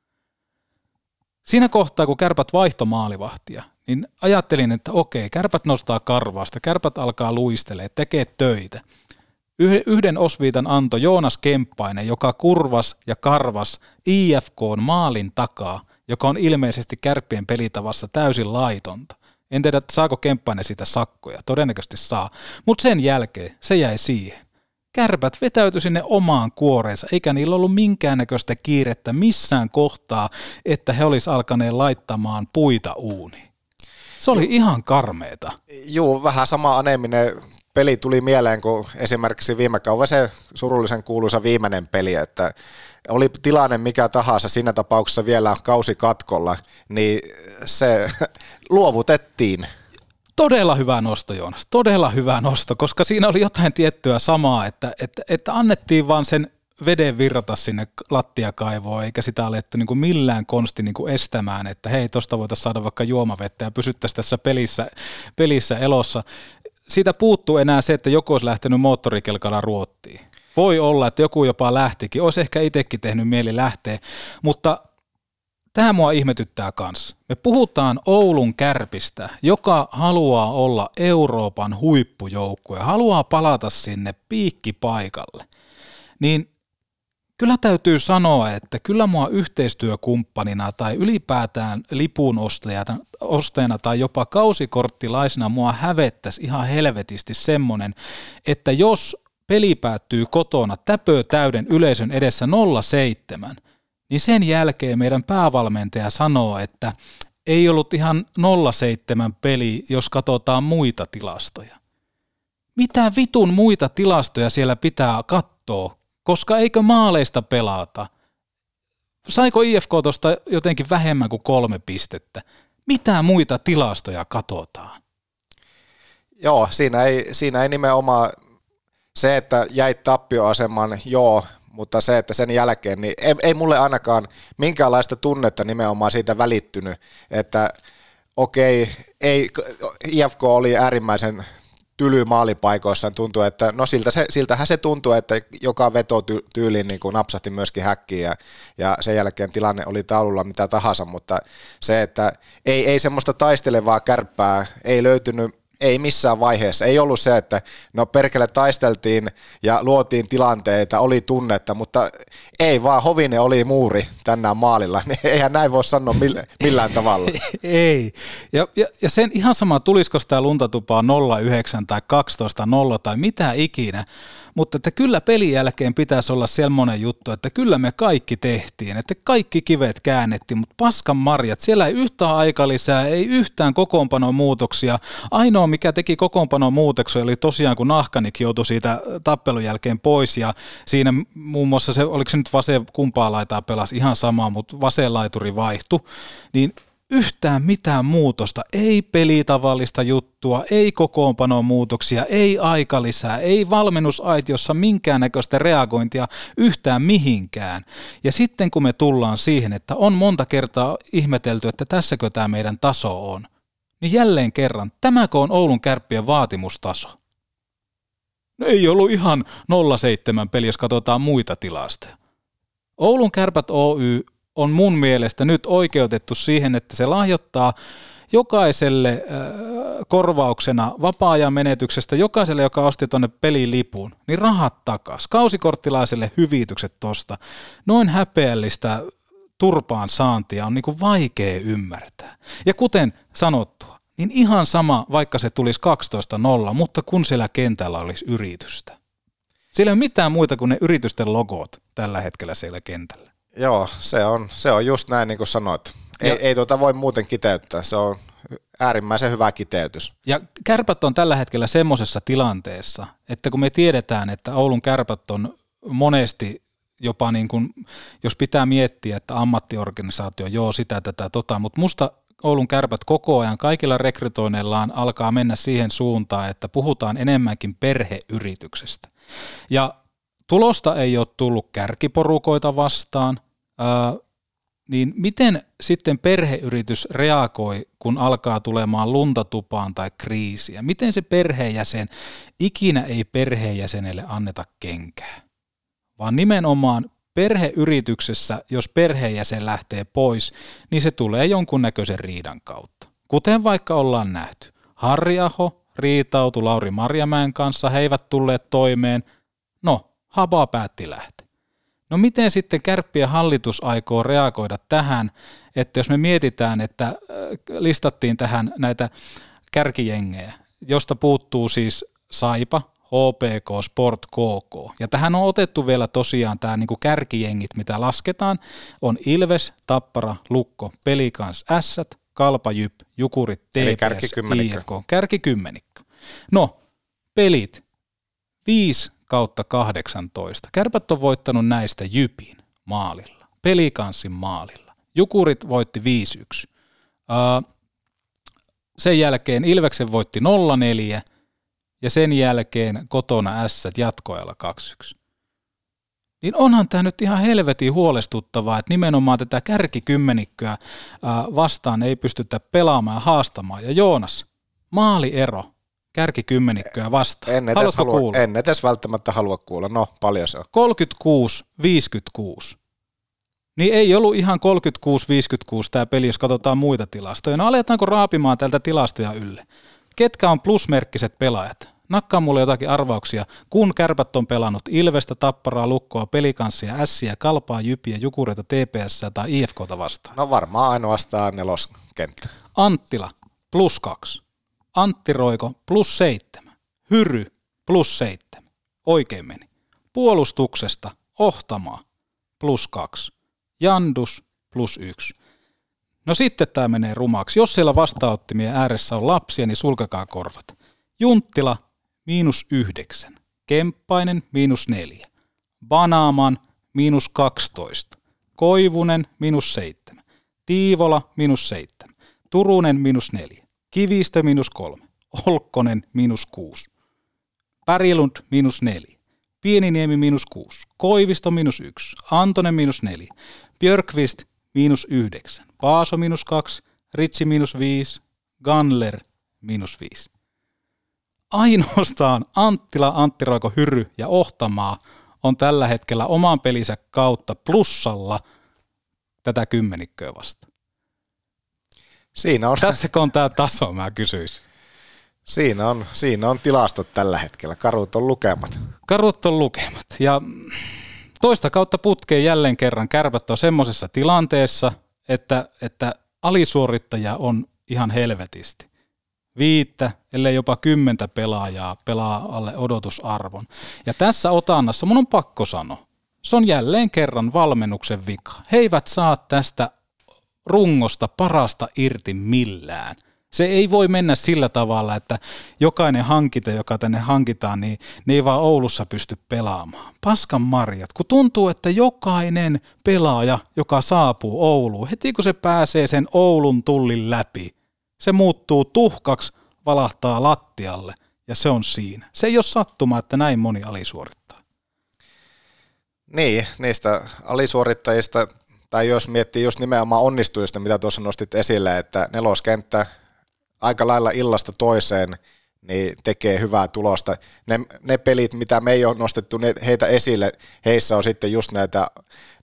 Siinä kohtaa, kun kärpät vaihto maalivahtia, niin ajattelin, että okei, kärpät nostaa karvasta, kärpät alkaa luistelee, tekee töitä. Yhden osviitan anto Joonas Kemppainen, joka kurvas ja karvas IFK maalin takaa, joka on ilmeisesti kärppien pelitavassa täysin laitonta. En tiedä, saako Kemppainen sitä sakkoja, todennäköisesti saa, mutta sen jälkeen se jäi siihen kärpät vetäytyi sinne omaan kuoreensa, eikä niillä ollut minkäännäköistä kiirettä missään kohtaa, että he olisi alkaneet laittamaan puita uuniin. Se oli ihan karmeeta. Joo, vähän sama aneminen peli tuli mieleen kuin esimerkiksi viime kauden se surullisen kuuluisa viimeinen peli, että oli tilanne mikä tahansa, siinä tapauksessa vielä kausi katkolla, niin se luovutettiin Todella hyvä nosto, Joonas. Todella hyvä nosto, koska siinä oli jotain tiettyä samaa, että, että, että annettiin vaan sen veden virrata sinne lattiakaivoon, eikä sitä alettu niin kuin millään konsti niin kuin estämään, että hei, tosta voitaisiin saada vaikka juomavettä ja pysyttäisiin tässä pelissä, pelissä elossa. Siitä puuttuu enää se, että joku olisi lähtenyt moottorikelkalla ruottiin. Voi olla, että joku jopa lähtikin. Olisi ehkä itsekin tehnyt mieli lähteä, mutta Tämä mua ihmetyttää kanssa. Me puhutaan Oulun kärpistä, joka haluaa olla Euroopan huippujoukkue ja haluaa palata sinne piikkipaikalle. Niin kyllä täytyy sanoa, että kyllä mua yhteistyökumppanina tai ylipäätään lipun ostajana tai jopa kausikorttilaisena mua hävettäisi ihan helvetisti semmonen, että jos peli päättyy kotona täpö täyden yleisön edessä 07, niin sen jälkeen meidän päävalmentaja sanoo, että ei ollut ihan 07 peli, jos katsotaan muita tilastoja. Mitä vitun muita tilastoja siellä pitää katsoa, koska eikö maaleista pelata? Saiko IFK tuosta jotenkin vähemmän kuin kolme pistettä? Mitä muita tilastoja katsotaan? Joo, siinä ei, siinä ei nimenomaan se, että jäit tappioaseman, joo, mutta se, että sen jälkeen, niin ei, ei mulle ainakaan minkäänlaista tunnetta nimenomaan siitä välittynyt, että okei, ei, IFK oli äärimmäisen tyly maalipaikoissa, tuntuu, että no siltä se, siltähän se tuntuu, että joka veto tyyliin niin kuin napsahti myöskin häkkiin ja, ja sen jälkeen tilanne oli taululla mitä tahansa, mutta se, että ei, ei semmoista taistelevaa kärppää, ei löytynyt ei missään vaiheessa. Ei ollut se, että no perkele taisteltiin ja luotiin tilanteita, oli tunnetta, mutta ei vaan Hovine oli muuri tänään maalilla. Niin eihän näin voi sanoa millään tavalla. ei. Ja, ja, ja sen ihan sama, tulisiko sitä luntatupaa 09 tai 12 0 tai mitä ikinä, mutta että kyllä pelin jälkeen pitäisi olla semmoinen juttu, että kyllä me kaikki tehtiin, että kaikki kivet käännettiin, mutta paskan marjat, siellä ei yhtään aika lisää, ei yhtään kokoonpanon muutoksia. Ainoa, mikä teki kokoonpanon muutoksia, oli tosiaan, kun Nahkanik joutui siitä tappelun jälkeen pois, ja siinä muun muassa se, oliko se nyt vasen kumpaa laitaa pelasi ihan sama, mutta vasen laituri vaihtui, niin yhtään mitään muutosta, ei pelitavallista juttua, ei kokoonpanon muutoksia, ei aikalisää, ei valmennusaitiossa minkäännäköistä reagointia yhtään mihinkään. Ja sitten kun me tullaan siihen, että on monta kertaa ihmetelty, että tässäkö tämä meidän taso on, niin jälleen kerran, tämäkö on Oulun kärppien vaatimustaso? No ei ollut ihan 07 peli, jos katsotaan muita tilastoja. Oulun kärpät Oy on mun mielestä nyt oikeutettu siihen, että se lahjoittaa jokaiselle äh, korvauksena vapaa-ajan menetyksestä, jokaiselle, joka osti tuonne pelilipun, niin rahat takas. Kausikorttilaiselle hyvitykset tosta. Noin häpeällistä turpaan saantia on niin kuin vaikea ymmärtää. Ja kuten sanottua, niin ihan sama, vaikka se tulisi 12-0, mutta kun siellä kentällä olisi yritystä. Siellä ei ole mitään muita kuin ne yritysten logot tällä hetkellä siellä kentällä. Joo, se on, se on just näin niin kuin sanoit. Ei, ei tuota voi muuten kiteyttää, se on äärimmäisen hyvä kiteytys. Ja kärpät on tällä hetkellä semmoisessa tilanteessa, että kun me tiedetään, että Oulun kärpät on monesti jopa niin kuin, jos pitää miettiä, että ammattiorganisaatio, joo sitä, tätä, tota, mutta musta Oulun kärpät koko ajan kaikilla rekrytoinneillaan alkaa mennä siihen suuntaan, että puhutaan enemmänkin perheyrityksestä. Ja tulosta ei ole tullut kärkiporukoita vastaan, ää, niin miten sitten perheyritys reagoi, kun alkaa tulemaan luntatupaan tai kriisiä? Miten se perheenjäsen, ikinä ei perheenjäsenelle anneta kenkää, vaan nimenomaan perheyrityksessä, jos perheenjäsen lähtee pois, niin se tulee jonkunnäköisen riidan kautta. Kuten vaikka ollaan nähty. Harri Aho riitautui Lauri Marjamäen kanssa, he eivät tulleet toimeen. No, Haba päätti lähteä. No miten sitten kärppien hallitus aikoo reagoida tähän, että jos me mietitään, että äh, listattiin tähän näitä kärkijengejä, josta puuttuu siis Saipa, HPK, Sport, KK. Ja tähän on otettu vielä tosiaan tämä niinku kärkijengit, mitä lasketaan, on Ilves, Tappara, Lukko, Pelikans, Ässät, Kalpa, Jyp, Jukurit, TPS, IFK, kärkikymmenikko. No, pelit, 5 kautta 18. Kärpät on voittanut näistä Jypin maalilla, Pelikanssin maalilla. Jukurit voitti 5-1. Uh, sen jälkeen Ilveksen voitti 0-4 ja sen jälkeen kotona S jatkoajalla 2-1. Niin onhan tämä nyt ihan helvetin huolestuttavaa, että nimenomaan tätä kärkikymmenikköä vastaan ei pystytä pelaamaan ja haastamaan. Ja Joonas, maaliero kärkikymmenikköä vastaan. En edes, halua, kuulla? en edes välttämättä halua kuulla. No, paljon se on. 36-56. Niin ei ollut ihan 36-56 tämä peli, jos katsotaan muita tilastoja. No aletaanko raapimaan tältä tilastoja ylle? Ketkä on plusmerkkiset pelaajat? Nakkaa mulle jotakin arvauksia, kun kärpät on pelannut Ilvestä, Tapparaa, Lukkoa, Pelikanssia, Ässiä, Kalpaa, Jypiä, Jukureita, TPS tai IFKta vastaan. No varmaan ainoastaan neloskenttä. Anttila, plus kaksi. Antti Roiko plus seitsemän. Hyry plus seitsemän. Oikein meni. Puolustuksesta Ohtamaa plus kaksi. Jandus plus yksi. No sitten tämä menee rumaksi. Jos siellä vastaanottimien ääressä on lapsia, niin sulkekaa korvat. Junttila miinus yhdeksän. Kemppainen miinus neljä. Banaaman miinus 12. Koivunen miinus seitsemän. Tiivola miinus seitsemän. Turunen miinus neljä. Kivistö miinus kolme. Olkkonen miinus kuusi. Pärilund miinus neljä. Pieniniemi miinus kuusi. Koivisto miinus yksi. Antonen miinus neljä. Björkvist miinus yhdeksän. Paaso miinus kaksi. Ritsi miinus viisi. Ganler miinus viisi. Ainoastaan Anttila, Antti Roiko, Hyry ja Ohtamaa on tällä hetkellä oman pelinsä kautta plussalla tätä kymmenikköä vastaan. Siinä on. Tässä on tämä taso, mä kysyisin. Siinä on, siinä on tilastot tällä hetkellä. Karut on lukemat. Karut on lukemat. Ja toista kautta putkeen jälleen kerran kärpät on semmoisessa tilanteessa, että, että alisuorittaja on ihan helvetisti. viittä, ellei jopa kymmentä pelaajaa pelaa alle odotusarvon. Ja tässä otannassa mun on pakko sanoa, se on jälleen kerran valmennuksen vika. He eivät saa tästä rungosta parasta irti millään. Se ei voi mennä sillä tavalla, että jokainen hankinta, joka tänne hankitaan, niin ne ei vaan Oulussa pysty pelaamaan. Paskan marjat, kun tuntuu, että jokainen pelaaja, joka saapuu Ouluun, heti kun se pääsee sen Oulun tullin läpi, se muuttuu tuhkaksi, valahtaa lattialle ja se on siinä. Se ei ole sattuma, että näin moni alisuorittaa. Niin, niistä alisuorittajista, tai jos miettii just nimenomaan onnistujista, mitä tuossa nostit esille, että neloskenttä aika lailla illasta toiseen niin tekee hyvää tulosta. Ne, ne pelit, mitä me ei ole nostettu ne, heitä esille, heissä on sitten just näitä,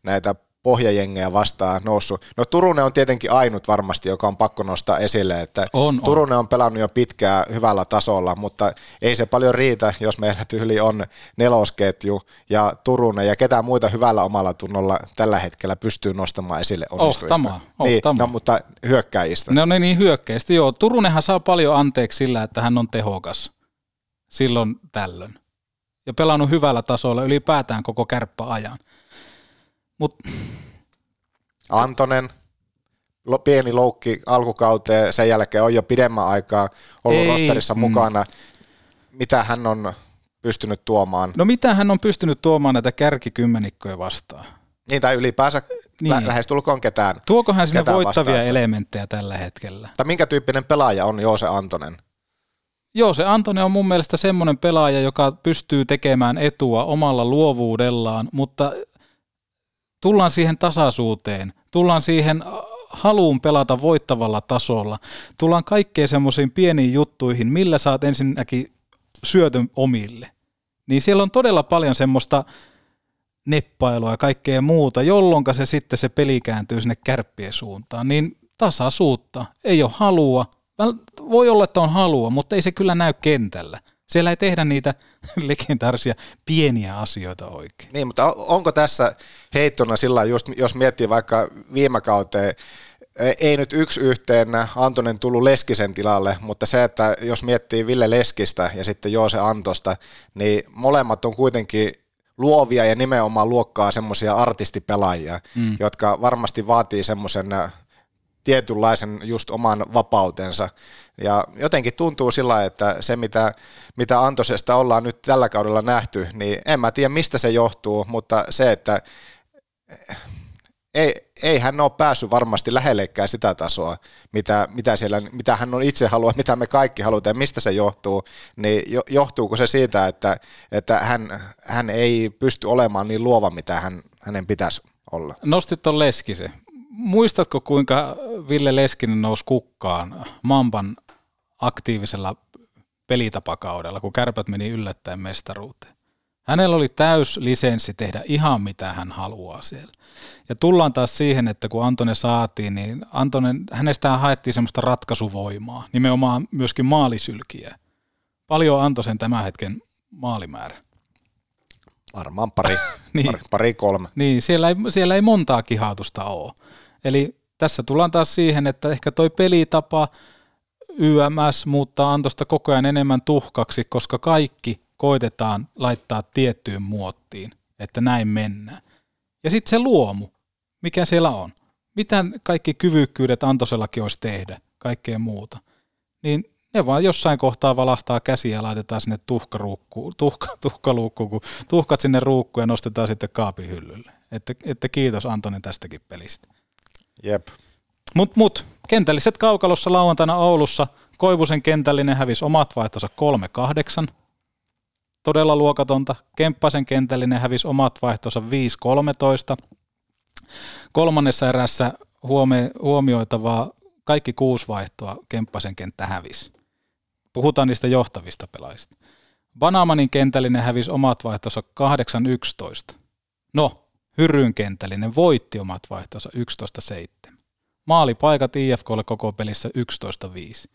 näitä pohjajengejä vastaan noussut. No Turunen on tietenkin ainut varmasti, joka on pakko nostaa esille, että on, Turunen on. on pelannut jo pitkään hyvällä tasolla, mutta ei se paljon riitä, jos meillä tyyli on nelosketju ja Turunen ja ketään muita hyvällä omalla tunnolla tällä hetkellä pystyy nostamaan esille onnistujista. Ohtama, niin, ohtama. no, mutta hyökkäjistä. No ne niin hyökkäistä, joo. Turunenhan saa paljon anteeksi sillä, että hän on tehokas silloin tällöin. Ja pelannut hyvällä tasolla ylipäätään koko kärppäajan. Mut Antonen, pieni loukki alkukauteen, sen jälkeen on jo pidemmän aikaa ollut Ei, rosterissa mm. mukana. Mitä hän on pystynyt tuomaan? no mitä hän on pystynyt tuomaan näitä kärkikymmenikkoja vastaan? Niin, tai ylipäänsä Niin. niin. lähestulkoon ketään. Tuoko hän sinne voittavia vastaan. elementtejä tällä hetkellä? Tai minkä tyyppinen pelaaja on Joose Antonen? Joo, se Antoni on mun mielestä semmoinen pelaaja, joka pystyy tekemään etua omalla luovuudellaan, mutta tullaan siihen tasaisuuteen, tullaan siihen haluun pelata voittavalla tasolla, tullaan kaikkeen semmoisiin pieniin juttuihin, millä saat ensinnäkin syötön omille. Niin siellä on todella paljon semmoista neppailua ja kaikkea muuta, jolloin se sitten se peli kääntyy sinne kärppien suuntaan. Niin tasaisuutta, ei ole halua, voi olla, että on halua, mutta ei se kyllä näy kentällä. Siellä ei tehdä niitä legendaarisia pieniä asioita oikein. Niin, mutta on- onko tässä heittona sillä just, jos miettii vaikka viime kauteen, e- ei nyt yksi yhteen Antonen tullut Leskisen tilalle, mutta se, että jos miettii Ville Leskistä ja sitten Joose Antosta, niin molemmat on kuitenkin luovia ja nimenomaan luokkaa semmoisia artistipelaajia, mm. jotka varmasti vaatii semmoisen tietynlaisen just oman vapautensa. Ja jotenkin tuntuu sillä, että se mitä, mitä Antosesta ollaan nyt tällä kaudella nähty, niin en mä tiedä mistä se johtuu, mutta se, että ei, ei hän ole päässyt varmasti lähellekään sitä tasoa, mitä, mitä, siellä, mitä hän on itse haluaa, mitä me kaikki halutaan, ja mistä se johtuu, niin jo, johtuuko se siitä, että, että hän, hän ei pysty olemaan niin luova, mitä hän, hänen pitäisi olla. Nostit ton Leskisen. Muistatko, kuinka Ville Leskinen nousi kukkaan Mamban aktiivisella pelitapakaudella, kun kärpät meni yllättäen mestaruuteen? Hänellä oli täys lisenssi tehdä ihan mitä hän haluaa siellä. Ja tullaan taas siihen, että kun Antone saatiin, niin Antonen, hänestä haettiin semmoista ratkaisuvoimaa, nimenomaan myöskin maalisylkiä. Paljon antoi sen tämän hetken maalimäärä. Varmaan pari, Niin. pari, pari kolme. Niin, siellä ei, siellä ei montaa kihautusta ole. Eli tässä tullaan taas siihen, että ehkä toi pelitapa YMS muuttaa Antosta koko ajan enemmän tuhkaksi, koska kaikki koitetaan laittaa tiettyyn muottiin, että näin mennään. Ja sitten se luomu, mikä siellä on. Mitä kaikki kyvykkyydet Antosellakin olisi tehdä, kaikkea muuta. Niin ne vaan jossain kohtaa valahtaa käsiä ja laitetaan sinne tuhka, tuhkaluukkuun, kun tuhkat sinne ruukkuun ja nostetaan sitten kaapin hyllylle. Että, että kiitos Antoni tästäkin pelistä. Jep. Mut, mut, kentälliset kaukalossa lauantaina Oulussa. Koivusen kentällinen hävisi omat vaihtonsa 3-8. Todella luokatonta. Kemppasen kentällinen hävisi omat vaihtonsa 5-13. Kolmannessa erässä huomioitavaa kaikki kuusi vaihtoa Kemppasen kenttä hävisi. Puhutaan niistä johtavista pelaajista. Banamanin kentällinen hävisi omat vaihtonsa 8-11. No, Hyryn kentällinen voitti omat vaihtonsa 11-7. Maalipaikat IFKlle koko pelissä 11-5.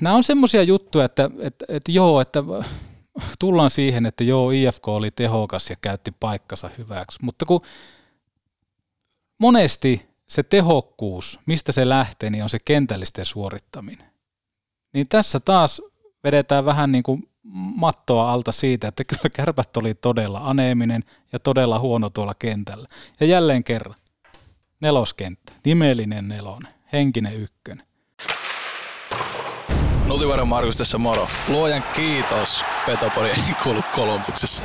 Nämä on semmoisia juttuja, että, että, että joo, että tullaan siihen, että joo, IFK oli tehokas ja käytti paikkansa hyväksi, mutta kun monesti se tehokkuus, mistä se lähtee, niin on se kentällisten suorittaminen. Niin tässä taas vedetään vähän niin kuin mattoa alta siitä, että kyllä kärpät oli todella aneeminen ja todella huono tuolla kentällä. Ja jälleen kerran, neloskenttä, nimellinen nelonen, henkinen ykkönen. Nutivaron Markus tässä moro. Luojan kiitos, Petopori ei kuulu Kolumbuksessa.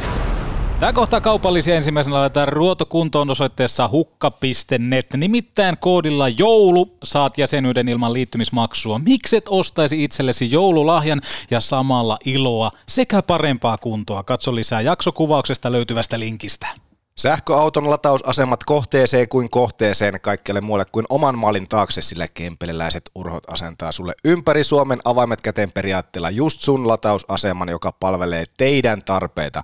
Tämä kohtaa kaupallisia ensimmäisenä laitetaan ruotokuntoon osoitteessa hukka.net. Nimittäin koodilla joulu saat jäsenyyden ilman liittymismaksua. Mikset ostaisi itsellesi joululahjan ja samalla iloa sekä parempaa kuntoa? Katso lisää jaksokuvauksesta löytyvästä linkistä. Sähköauton latausasemat kohteeseen kuin kohteeseen kaikkialle muualle kuin oman maalin taakse, sillä kempeleläiset urhot asentaa sulle ympäri Suomen avaimet käteen periaatteella just sun latausaseman, joka palvelee teidän tarpeita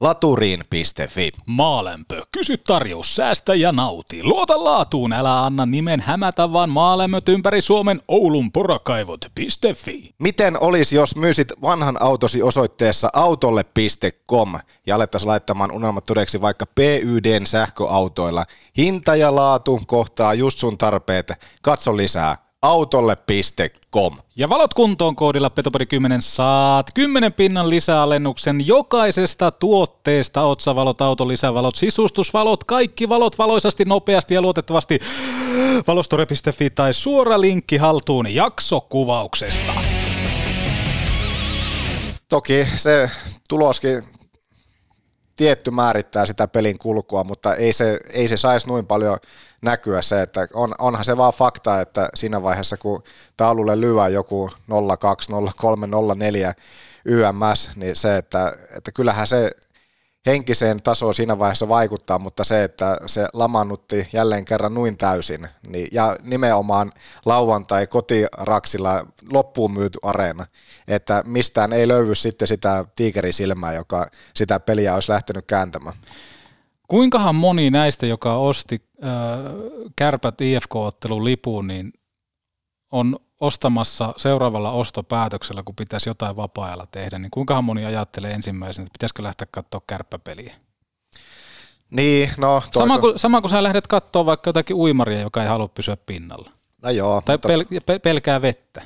laturiin.fi. Maalämpö. Kysy tarjous, säästä ja nauti. Luota laatuun, älä anna nimen hämätä, vaan maalämmöt ympäri Suomen Oulun porakaivot.fi. Miten olisi, jos myysit vanhan autosi osoitteessa autolle.com ja alettaisiin laittamaan unelmat todeksi vaikka PYDn sähköautoilla? Hinta ja laatu kohtaa just sun tarpeet. Katso lisää autolle.com. Ja valot kuntoon koodilla Petopodi 10 saat 10 pinnan lisäalennuksen jokaisesta tuotteesta. Otsavalot, auton lisävalot, sisustusvalot, kaikki valot valoisasti, nopeasti ja luotettavasti. Valostore.fi tai suora linkki haltuun jaksokuvauksesta. Toki se tuloskin tietty määrittää sitä pelin kulkua, mutta ei se, ei se saisi noin paljon näkyä se, että on, onhan se vaan fakta, että siinä vaiheessa kun taululle lyö joku 02, 03, 04 YMS, niin se, että, että kyllähän se henkiseen tasoon siinä vaiheessa vaikuttaa, mutta se, että se lamannutti jälleen kerran nuin täysin, niin, ja nimenomaan lauantai kotiraksilla loppuun myyty areena, että mistään ei löydy sitten sitä tiikerisilmää, joka sitä peliä olisi lähtenyt kääntämään. Kuinkahan moni näistä, joka osti äh, kärpät IFK-ottelun lipun, niin on ostamassa seuraavalla ostopäätöksellä, kun pitäisi jotain vapaa-ajalla tehdä, niin kuinka moni ajattelee ensimmäisenä, että pitäisikö lähteä katsoa kärppäpeliä? Niin, no toisa... sama, kuin, sama kuin sä lähdet katsoa vaikka jotakin uimaria, joka ei halua pysyä pinnalla. No joo. Tai mutta... pel- pelkää vettä.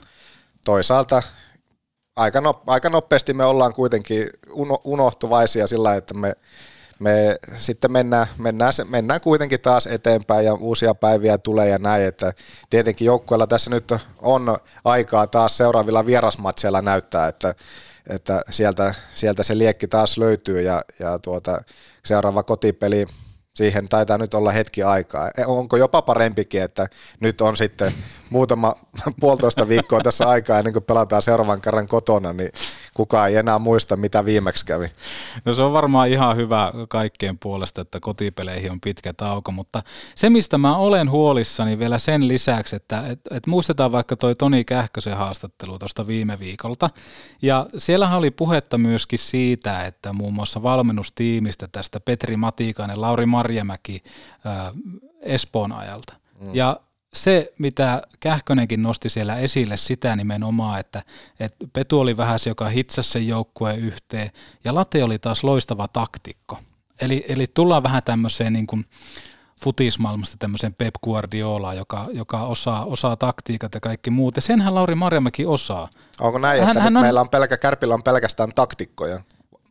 Toisaalta aika, no, aika nopeasti me ollaan kuitenkin uno, unohtuvaisia sillä, että me me sitten mennään, mennään, mennään kuitenkin taas eteenpäin ja uusia päiviä tulee ja näin, että tietenkin joukkueella tässä nyt on aikaa taas seuraavilla vierasmatseilla näyttää, että, että sieltä, sieltä se liekki taas löytyy ja, ja tuota, seuraava kotipeli siihen taitaa nyt olla hetki aikaa. E, onko jopa parempikin, että nyt on sitten muutama puolitoista viikkoa tässä aikaa ennen kuin pelataan seuraavan kerran kotona, niin kukaan ei enää muista, mitä viimeksi kävi. No se on varmaan ihan hyvä kaikkien puolesta, että kotipeleihin on pitkä tauko, mutta se mistä mä olen huolissani vielä sen lisäksi, että et, et muistetaan vaikka toi Toni Kähkösen haastattelu tuosta viime viikolta, ja siellä oli puhetta myöskin siitä, että muun muassa valmennustiimistä tästä Petri Matikainen, Lauri Marjamäki ää, Espoon ajalta, mm. ja se, mitä Kähkönenkin nosti siellä esille, sitä nimenomaan, että, että Petu oli vähän se, joka hitsasi sen joukkueen yhteen, ja Late oli taas loistava taktikko. Eli, eli tullaan vähän tämmöiseen niin kuin futismaailmasta tämmöiseen Pep Guardiola, joka, joka osaa, osaa taktiikat ja kaikki muut. Ja senhän Lauri Marjamäki osaa. Onko näin, hän, että hän on, meillä on pelkä, Kärpillä on pelkästään taktikkoja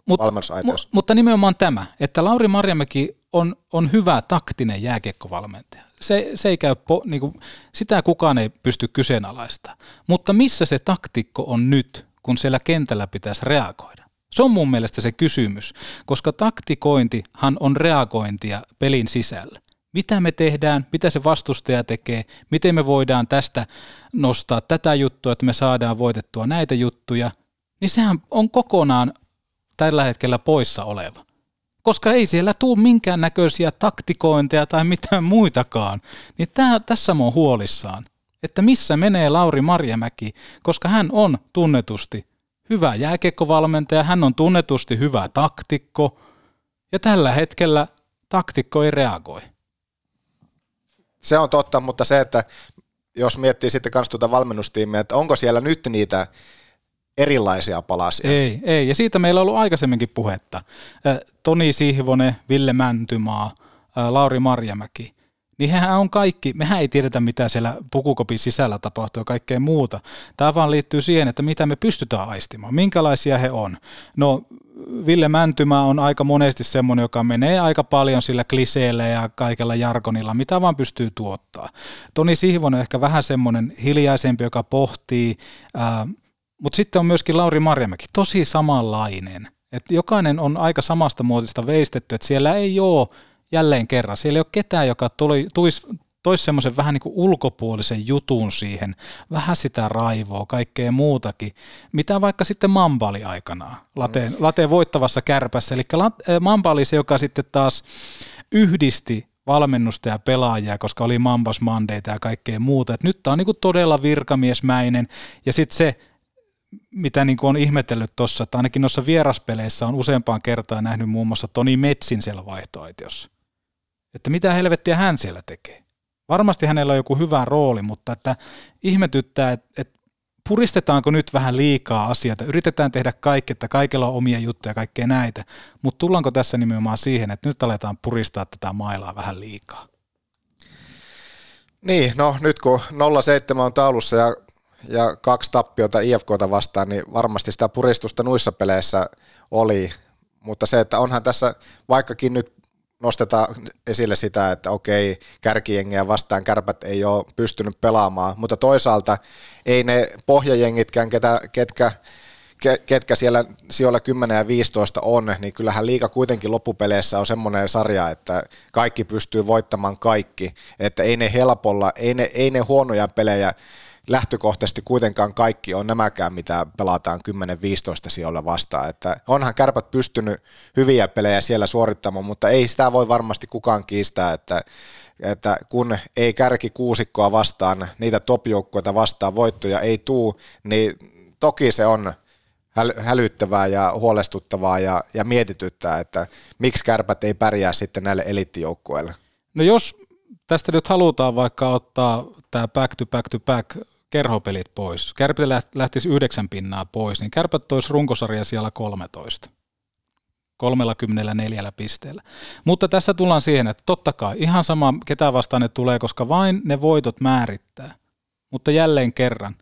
mut, mut, mutta nimenomaan tämä, että Lauri Marjamäki on, on hyvä taktinen jääkiekkovalmentaja se, se ei käy, po, niin kuin, sitä kukaan ei pysty kyseenalaista. Mutta missä se taktikko on nyt, kun siellä kentällä pitäisi reagoida? Se on mun mielestä se kysymys, koska taktikointihan on reagointia pelin sisällä. Mitä me tehdään, mitä se vastustaja tekee, miten me voidaan tästä nostaa tätä juttua, että me saadaan voitettua näitä juttuja, niin sehän on kokonaan tällä hetkellä poissa oleva koska ei siellä tuu minkään näköisiä taktikointeja tai mitään muitakaan. Niin tää, tässä mä oon huolissaan, että missä menee Lauri Marjamäki, koska hän on tunnetusti hyvä jääkiekkovalmentaja, hän on tunnetusti hyvä taktikko, ja tällä hetkellä taktikko ei reagoi. Se on totta, mutta se, että jos miettii sitten myös tuota valmennustiimiä, että onko siellä nyt niitä erilaisia palasia. Ei, ei. Ja siitä meillä on ollut aikaisemminkin puhetta. Toni Sihvonen, Ville Mäntymaa, Lauri Marjamäki. niin hehän on kaikki, mehän ei tiedetä mitä siellä pukukopin sisällä tapahtuu ja kaikkea muuta. Tämä vaan liittyy siihen, että mitä me pystytään aistimaan, minkälaisia he on. No Ville Mäntymä on aika monesti semmoinen, joka menee aika paljon sillä kliseellä ja kaikella jargonilla, mitä vaan pystyy tuottaa. Toni Sihvonen on ehkä vähän semmoinen hiljaisempi, joka pohtii, mutta sitten on myöskin Lauri Marjamäki, tosi samanlainen. Et jokainen on aika samasta muotista veistetty, että siellä ei ole jälleen kerran, siellä ei ole ketään, joka tuli, tuisi toisi semmoisen vähän niin kuin ulkopuolisen jutun siihen, vähän sitä raivoa, kaikkea muutakin, mitä vaikka sitten Mamba oli aikanaan, lateen, lateen voittavassa kärpässä. Eli Mamba oli se, joka sitten taas yhdisti valmennusta ja pelaajia, koska oli Mambas Mandeita ja kaikkea muuta. Et nyt tämä on niin kuin todella virkamiesmäinen ja sitten se, mitä niin kuin on ihmetellyt tuossa, että ainakin noissa vieraspeleissä on useampaan kertaan nähnyt muun muassa Toni Metsin siellä vaihtoaitiossa. Että mitä helvettiä hän siellä tekee. Varmasti hänellä on joku hyvä rooli, mutta että ihmetyttää, että, että puristetaanko nyt vähän liikaa asioita, yritetään tehdä kaikki, että kaikilla on omia juttuja ja kaikkea näitä, mutta tullaanko tässä nimenomaan siihen, että nyt aletaan puristaa tätä mailaa vähän liikaa? Niin, no nyt kun 0-7 on taulussa ja, ja kaksi tappiota IFKta vastaan, niin varmasti sitä puristusta nuissa peleissä oli, mutta se, että onhan tässä, vaikkakin nyt nostetaan esille sitä, että okei, kärkijengiä vastaan kärpät ei ole pystynyt pelaamaan, mutta toisaalta ei ne pohjajengitkään, ketä, ketkä, ketkä siellä sijoilla 10 ja 15 on, niin kyllähän liika kuitenkin loppupeleissä on semmoinen sarja, että kaikki pystyy voittamaan kaikki, että ei ne helpolla, ei ne, ei ne huonoja pelejä lähtökohtaisesti kuitenkaan kaikki on nämäkään, mitä pelataan 10-15 sijoilla vastaan. Että onhan kärpät pystynyt hyviä pelejä siellä suorittamaan, mutta ei sitä voi varmasti kukaan kiistää, että, että kun ei kärki kuusikkoa vastaan, niitä top vastaan voittoja ei tuu, niin toki se on hälyttävää ja huolestuttavaa ja, ja mietityttää, että miksi kärpät ei pärjää sitten näille elittijoukkueille. No jos tästä nyt halutaan vaikka ottaa tämä back to back to back kerhopelit pois, kärpät lähtisi yhdeksän pinnaa pois, niin kärpät tois runkosarja siellä 13. 34 pisteellä. Mutta tässä tullaan siihen, että totta kai ihan sama ketä vastaan ne tulee, koska vain ne voitot määrittää. Mutta jälleen kerran,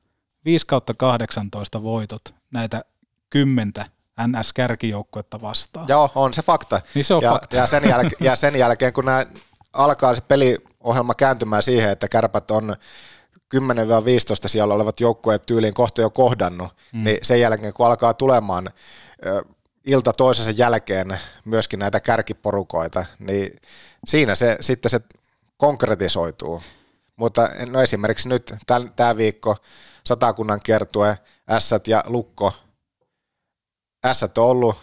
5 kautta 18 voitot näitä kymmentä NS-kärkijoukkuetta vastaan. Joo, on se fakta. Niin se on ja, fakta. Ja sen, jälke- ja sen jälkeen, kun nämä alkaa se peliohjelma kääntymään siihen, että kärpät on 10-15 siellä olevat joukkueet tyyliin kohta jo kohdannut, mm. niin sen jälkeen kun alkaa tulemaan ilta toisensa jälkeen myöskin näitä kärkiporukoita, niin siinä se sitten se konkretisoituu. Mutta no esimerkiksi nyt tämä viikko satakunnan kiertue, Ässät ja Lukko. Ässät on ollut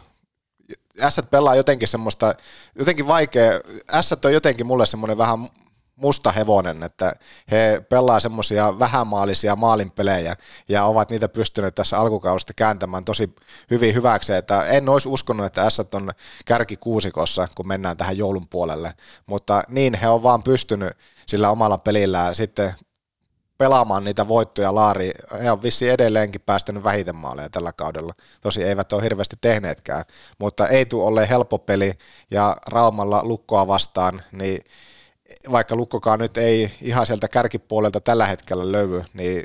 Ässät pelaa jotenkin semmoista, jotenkin vaikea, Ässät on jotenkin mulle semmoinen vähän musta hevonen, että he pelaa semmoisia vähämaalisia maalinpelejä ja ovat niitä pystyneet tässä alkukaudesta kääntämään tosi hyvin hyväksi, että en olisi uskonut, että S on kärki kuusikossa, kun mennään tähän joulun puolelle, mutta niin he on vaan pystynyt sillä omalla pelillään sitten pelaamaan niitä voittoja laari. He on vissi edelleenkin päästänyt vähiten maaleja tällä kaudella. Tosi eivät ole hirveästi tehneetkään, mutta ei tule olleen helppo peli ja Raumalla lukkoa vastaan, niin vaikka Lukkokaan nyt ei ihan sieltä kärkipuolelta tällä hetkellä löydy, niin,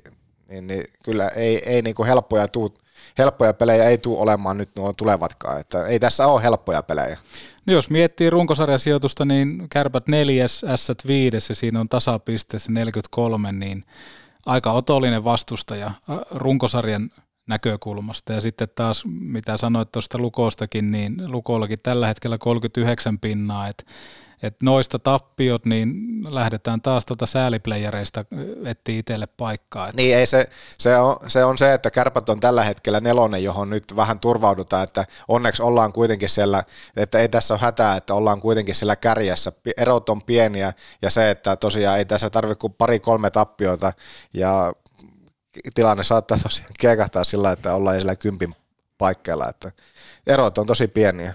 niin, niin kyllä ei, ei niin kuin helppoja, tuu, helppoja pelejä ei tule olemaan nyt nuo tulevatkaan. Että ei tässä ole helppoja pelejä. No jos miettii runkosarjasijoitusta, niin kärpät neljäs, S viides ja siinä on tasapisteessä 43, niin aika otollinen vastustaja runkosarjan näkökulmasta. Ja sitten taas, mitä sanoit tuosta Lukostakin, niin Lukollakin tällä hetkellä 39 pinnaa, että et noista tappiot, niin lähdetään taas tuota sääliplayereista etsiä itselle paikkaa. Niin ei se, se, on, se on se, että kärpät on tällä hetkellä nelonen, johon nyt vähän turvaudutaan, että onneksi ollaan kuitenkin siellä, että ei tässä ole hätää, että ollaan kuitenkin siellä kärjessä. Erot on pieniä ja se, että tosiaan ei tässä tarvitse kuin pari-kolme tappiota ja tilanne saattaa tosiaan kiekahtaa sillä, että ollaan siellä kympin paikkeilla, että erot on tosi pieniä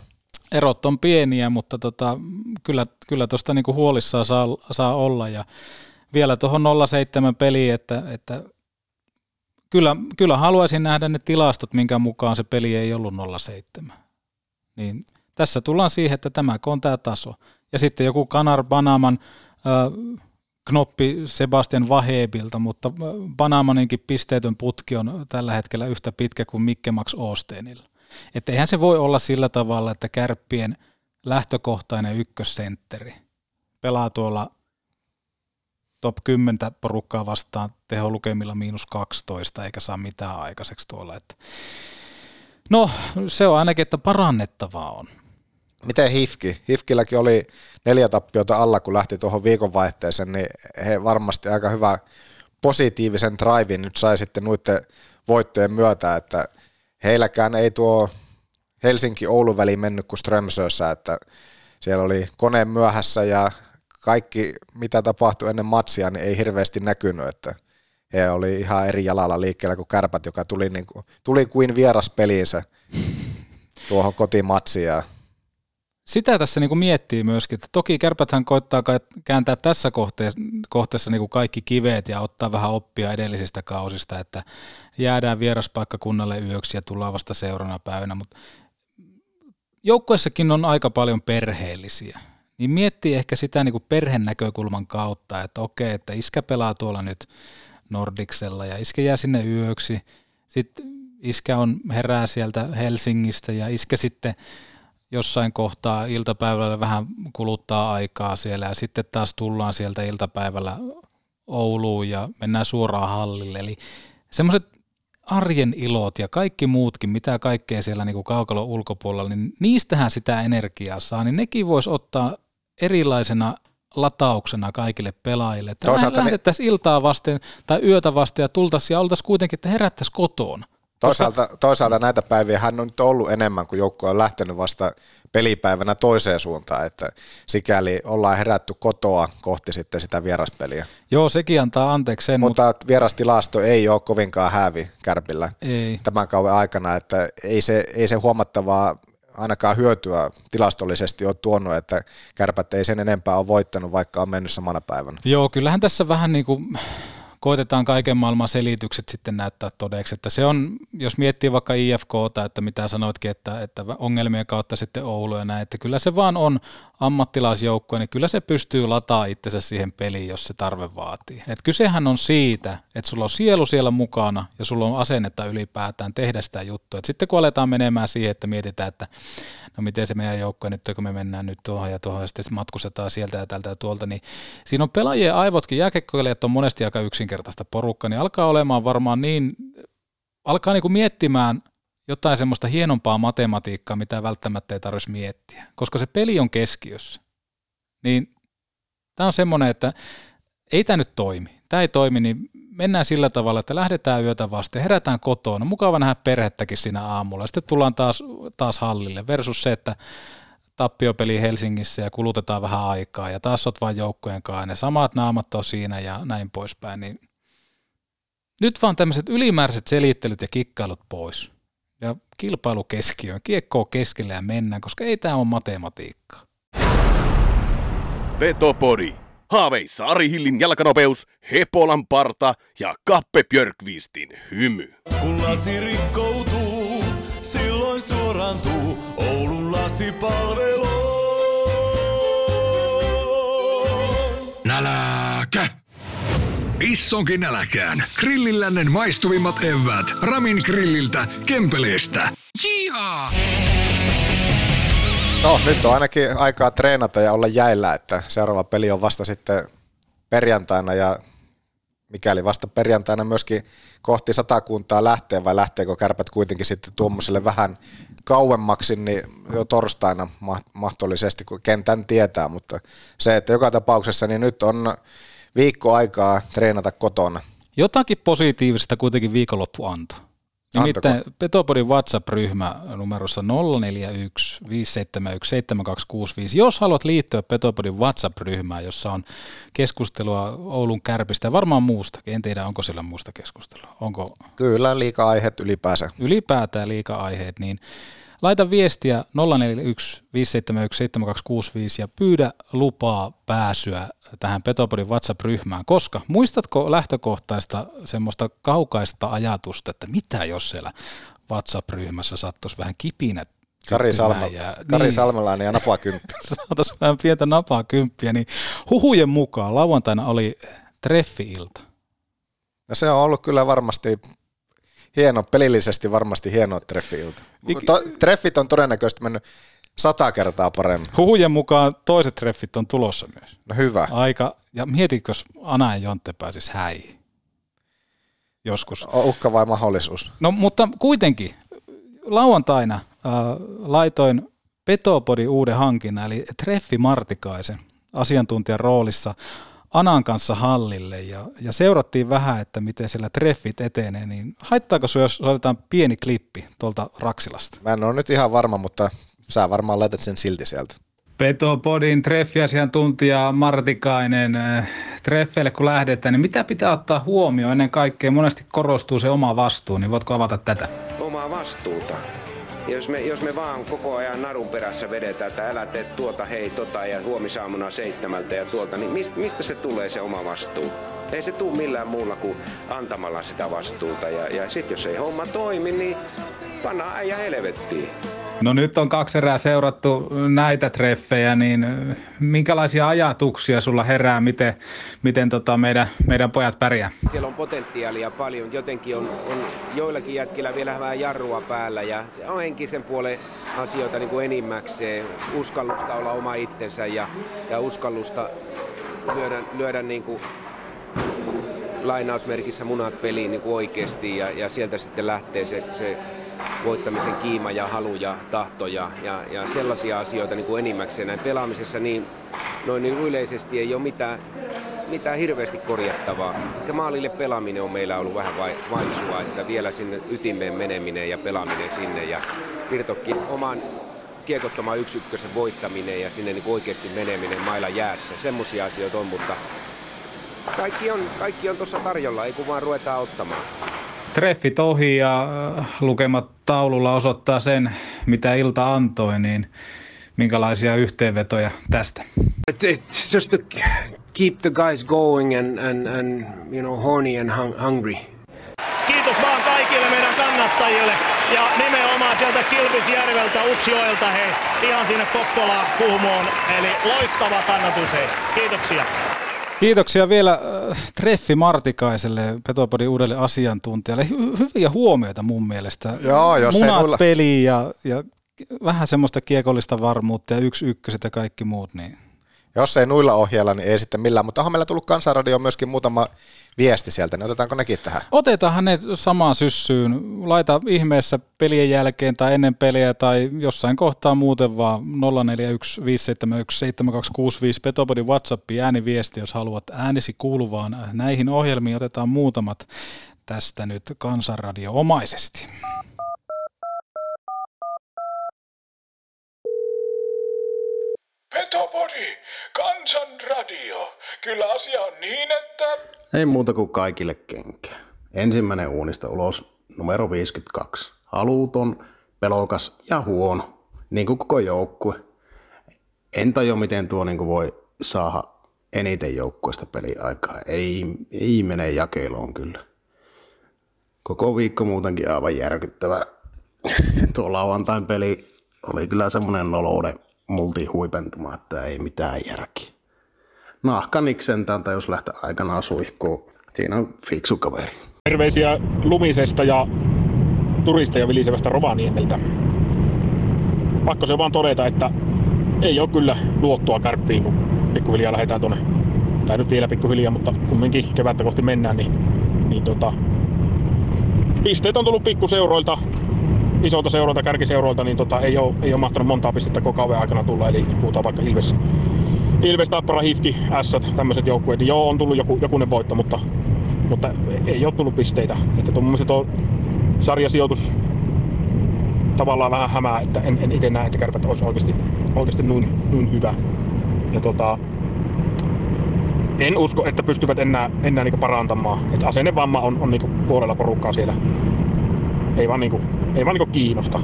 erot on pieniä, mutta tota, kyllä, kyllä tuosta niinku huolissaan saa, saa olla. Ja vielä tuohon 07 peliin, että, että kyllä, kyllä haluaisin nähdä ne tilastot, minkä mukaan se peli ei ollut 07. Niin tässä tullaan siihen, että tämä on tämä taso. Ja sitten joku Kanar Banaman knoppi Sebastian Vahebilta, mutta Banamaninkin pisteetön putki on tällä hetkellä yhtä pitkä kuin Mikke Max Osteenilla. Että eihän se voi olla sillä tavalla, että kärppien lähtökohtainen ykkössentteri pelaa tuolla top 10 porukkaa vastaan teholukemilla miinus 12, eikä saa mitään aikaiseksi tuolla. Että no, se on ainakin, että parannettavaa on. Miten Hifki? Hifkilläkin oli neljä tappiota alla, kun lähti tuohon viikonvaihteeseen, niin he varmasti aika hyvä positiivisen drivin nyt sai sitten noiden voittojen myötä, että heilläkään ei tuo Helsinki-Oulun väli mennyt kuin Strömsössä, että siellä oli koneen myöhässä ja kaikki, mitä tapahtui ennen matsia, niin ei hirveästi näkynyt, että he oli ihan eri jalalla liikkeellä kuin kärpät, joka tuli, niin kuin, tuli kuin vieras peliinsä tuohon kotimatsiin sitä tässä niin kuin miettii myöskin, että toki kärpäthän koittaa kääntää tässä kohteessa, kohteessa niin kuin kaikki kiveet ja ottaa vähän oppia edellisistä kausista, että jäädään vieraspaikkakunnalle yöksi ja tullaan vasta seuraavana päivänä, mutta joukkueessakin on aika paljon perheellisiä, niin miettii ehkä sitä niin kuin perhen näkökulman kautta, että okei, että iskä pelaa tuolla nyt Nordiksella ja iskä jää sinne yöksi, sitten iskä on herää sieltä Helsingistä ja iskä sitten jossain kohtaa iltapäivällä vähän kuluttaa aikaa siellä ja sitten taas tullaan sieltä iltapäivällä Ouluun ja mennään suoraan hallille. Eli semmoiset arjen ilot ja kaikki muutkin, mitä kaikkea siellä niin kuin kaukalon ulkopuolella, niin niistähän sitä energiaa saa, niin nekin voisi ottaa erilaisena latauksena kaikille pelaajille. Että lähdettäisiin iltaa vasten tai yötä vasten ja tultaisiin ja oltaisiin kuitenkin, että herättäisiin kotona. Toisaalta, toisaalta näitä päiviä hän on nyt ollut enemmän, kuin joukko on lähtenyt vasta pelipäivänä toiseen suuntaan, että sikäli ollaan herätty kotoa kohti sitten sitä vieraspeliä. Joo, sekin antaa anteeksi sen. Mutta, mutta vierastilasto ei ole kovinkaan hävi Kärpillä ei. tämän kauden aikana, että ei se, ei se huomattavaa ainakaan hyötyä tilastollisesti ole tuonut, että kärpät ei sen enempää ole voittanut, vaikka on mennyt samana päivänä. Joo, kyllähän tässä vähän niin kuin koitetaan kaiken maailman selitykset sitten näyttää todeksi. Että se on, jos miettii vaikka IFKta, että mitä sanoitkin, että, että ongelmien kautta sitten Oulu ja näin, että kyllä se vaan on ammattilaisjoukkue, niin kyllä se pystyy lataa itsensä siihen peliin, jos se tarve vaatii. Et kysehän on siitä, että sulla on sielu siellä mukana ja sulla on asennetta ylipäätään tehdä sitä juttua. Et sitten kun aletaan menemään siihen, että mietitään, että no miten se meidän joukkue nyt, kun me mennään nyt tuohon ja tuohon ja sitten matkustetaan sieltä ja tältä ja tuolta, niin siinä on pelaajien aivotkin, jääkekkoilijat on monesti aika yksinkertaista porukka, niin alkaa olemaan varmaan niin, alkaa niinku miettimään jotain semmoista hienompaa matematiikkaa, mitä välttämättä ei tarvitsisi miettiä, koska se peli on keskiössä. Niin tämä on semmoinen, että ei tämä nyt toimi. Tämä ei toimi, niin mennään sillä tavalla, että lähdetään yötä vasten, herätään kotona, mukava nähdä perhettäkin siinä aamulla, sitten tullaan taas, taas hallille, versus se, että tappiopeli Helsingissä ja kulutetaan vähän aikaa ja taas oot vain joukkojen kanssa ne samat naamat on siinä ja näin poispäin, niin nyt vaan tämmöiset ylimääräiset selittelyt ja kikkailut pois ja kilpailu keskiöön, kiekkoa keskelle ja mennään, koska ei tämä ole matematiikkaa. Vetopodi. Haaveissa Ari Hillin jalkanopeus, Hepolan parta ja Kappe Björkvistin hymy. Kun lasi rikkoutuu, silloin suorantuu Oulun lasipalvelu. Nälkä! Issonkin nälkään. Grillillännen maistuvimmat evät. Ramin grilliltä, Kempeleestä. Jihaa! No, nyt on ainakin aikaa treenata ja olla jäillä, että seuraava peli on vasta sitten perjantaina ja mikäli vasta perjantaina myöskin kohti satakuntaa lähtee vai lähteekö kärpät kuitenkin sitten tuommoiselle vähän kauemmaksi, niin jo torstaina mahdollisesti, kun kentän tietää, mutta se, että joka tapauksessa niin nyt on viikko aikaa treenata kotona. Jotakin positiivista kuitenkin viikonloppu antoi. Nimittäin Petopodin WhatsApp-ryhmä numerossa 041 571 7265. Jos haluat liittyä Petopodin WhatsApp-ryhmään, jossa on keskustelua Oulun kärpistä ja varmaan muusta, en tiedä onko siellä muusta keskustelua. Onko? Kyllä, liika-aiheet ylipäänsä. Ylipäätään liika-aiheet, niin laita viestiä 041 571 7265 ja pyydä lupaa pääsyä tähän Petopodin WhatsApp-ryhmään, koska muistatko lähtökohtaista semmoista kaukaista ajatusta, että mitä jos siellä WhatsApp-ryhmässä sattuisi vähän kipinä Kari, syntymään ja- Kari niin. Salmelainen ja Napa Kymppi. Saataisiin vähän pientä napaa kymppiä, niin huhujen mukaan lauantaina oli treffi-ilta. No se on ollut kyllä varmasti hieno, pelillisesti varmasti hieno treffi-ilta. To, treffit on todennäköisesti mennyt sata kertaa paremmin. Huhujen mukaan toiset treffit on tulossa myös. No hyvä. Aika, ja mietitkö, jos Ana ja Jontte pääsis häihin? Joskus. On uhka vai mahdollisuus? No mutta kuitenkin, lauantaina äh, laitoin Petopodin uuden hankinnan, eli Treffi Martikaisen asiantuntijan roolissa Anan kanssa hallille ja, ja seurattiin vähän, että miten siellä treffit etenee, niin haittaako sinua, jos otetaan pieni klippi tuolta Raksilasta? Mä en ole nyt ihan varma, mutta sä varmaan laitat sen silti sieltä. Petopodin treffiasiantuntija Martikainen, äh, treffeille kun lähdetään, niin mitä pitää ottaa huomioon ennen kaikkea? Monesti korostuu se oma vastuu, niin voitko avata tätä? omaa vastuuta. Jos me, jos me vaan koko ajan narun perässä vedetään, että älä tee tuota, hei tota ja huomisaamuna seitsemältä ja tuolta, niin mistä, mistä se tulee se oma vastuu? Ei se tule millään muulla kuin antamalla sitä vastuuta. Ja, ja sitten jos ei homma toimi, niin panna äijä helvettiin. No nyt on kaksi erää seurattu näitä treffejä, niin minkälaisia ajatuksia sulla herää, miten, miten tota meidän, meidän pojat pärjää? Siellä on potentiaalia paljon, jotenkin on, on joillakin jätkillä vielä vähän jarrua päällä ja se on henkisen puolen asioita niin kuin enimmäkseen. Uskallusta olla oma itsensä ja, ja uskallusta lyödä, lyödä niin kuin lainausmerkissä munat peliin niin kuin oikeasti ja, ja sieltä sitten lähtee se, se voittamisen kiima ja halu ja tahto ja, ja, ja sellaisia asioita niin kuin enimmäkseen näin pelaamisessa niin noin niin yleisesti ei ole mitään, mitään hirveästi korjattavaa. Ehkä maalille pelaaminen on meillä ollut vähän vai, vaisua, että vielä sinne ytimeen meneminen ja pelaaminen sinne ja Virtokki oman kiekottoman yksi ykkösen voittaminen ja sinne niin oikeasti meneminen mailla jäässä. Semmoisia asioita on, mutta kaikki on, kaikki on tuossa tarjolla, ei kun vaan ruvetaan ottamaan. Treffit ohi ja äh, lukemat taululla osoittaa sen, mitä ilta antoi, niin minkälaisia yhteenvetoja tästä? It, it's just to keep the guys going and, and, and you know, horny and hung, hungry. Kiitos vaan kaikille meidän kannattajille ja nimenomaan sieltä Kilpisjärveltä, Utsjoelta hei, ihan sinne Kokkolaan, Kuhmoon. Eli loistava kannatus hei. Kiitoksia. Kiitoksia vielä äh, Treffi Martikaiselle, Petopodin uudelle asiantuntijalle. Hy- hyviä huomioita mun mielestä. Joo, jos ei Munat mulla- peliin ja, ja vähän semmoista kiekollista varmuutta ja yksi ykköset ja kaikki muut. Niin. Jos ei nuilla ohjeilla, niin ei sitten millään. Mutta onhan meillä tullut Kansanradioon myöskin muutama viesti sieltä, niin otetaanko nekin tähän? Otetaanhan ne samaan syssyyn. Laita ihmeessä pelien jälkeen tai ennen peliä tai jossain kohtaa muuten vaan 041 571 7265 Petopodin WhatsAppiin ääniviesti, jos haluat äänesi kuuluvaan näihin ohjelmiin. Otetaan muutamat tästä nyt kansanradio-omaisesti. Petopodi, kansanradio. Kyllä asia on niin, että... Ei muuta kuin kaikille kenkää. Ensimmäinen uunista ulos, numero 52. Haluton, pelokas ja huono, niin kuin koko joukkue. En tajua, miten tuo niin kuin voi saada eniten joukkueesta peliaikaa. Ei, ei mene jakeluun kyllä. Koko viikko muutenkin aivan järkyttävä. Tuo lauantain peli oli kyllä semmoinen nolouden multihuipentuma, että ei mitään järkiä. Nahkaniksi sentään tajus lähteä aikanaan suihkuun. Siinä on fiksu kaveri. Terveisiä lumisesta ja turisteja vilisevästä Rovaniemeltä. Pakko se vaan todeta, että ei ole kyllä luottoa kärppiin, kun pikkuhiljaa lähdetään tuonne, tai nyt vielä pikkuhiljaa, mutta kumminkin kevättä kohti mennään, niin, niin tota, pisteet on tullut pikkuseuroilta, isolta seuroilta, kärkiseuroilta, niin tota, ei, ole, ei ole mahtanut montaa pistettä koko kauden aikana tulla, eli puhutaan vaikka Ilves, Ilves Tappara, Hifki, S, tämmöiset joukkueet. Joo, on tullut joku, jokunen voitto, mutta, mutta ei ole tullut pisteitä. Että tuommoiset on sarjasijoitus tavallaan vähän hämää, että en, en itse näe, että kärpät olisi oikeasti, oikeasti noin, noin hyvä. Ja tota, en usko, että pystyvät enää, enää niinku parantamaan. Että asennevamma on, on niinku puolella porukkaa siellä. Ei vaan, niinku, ei vaan niinku kiinnosta.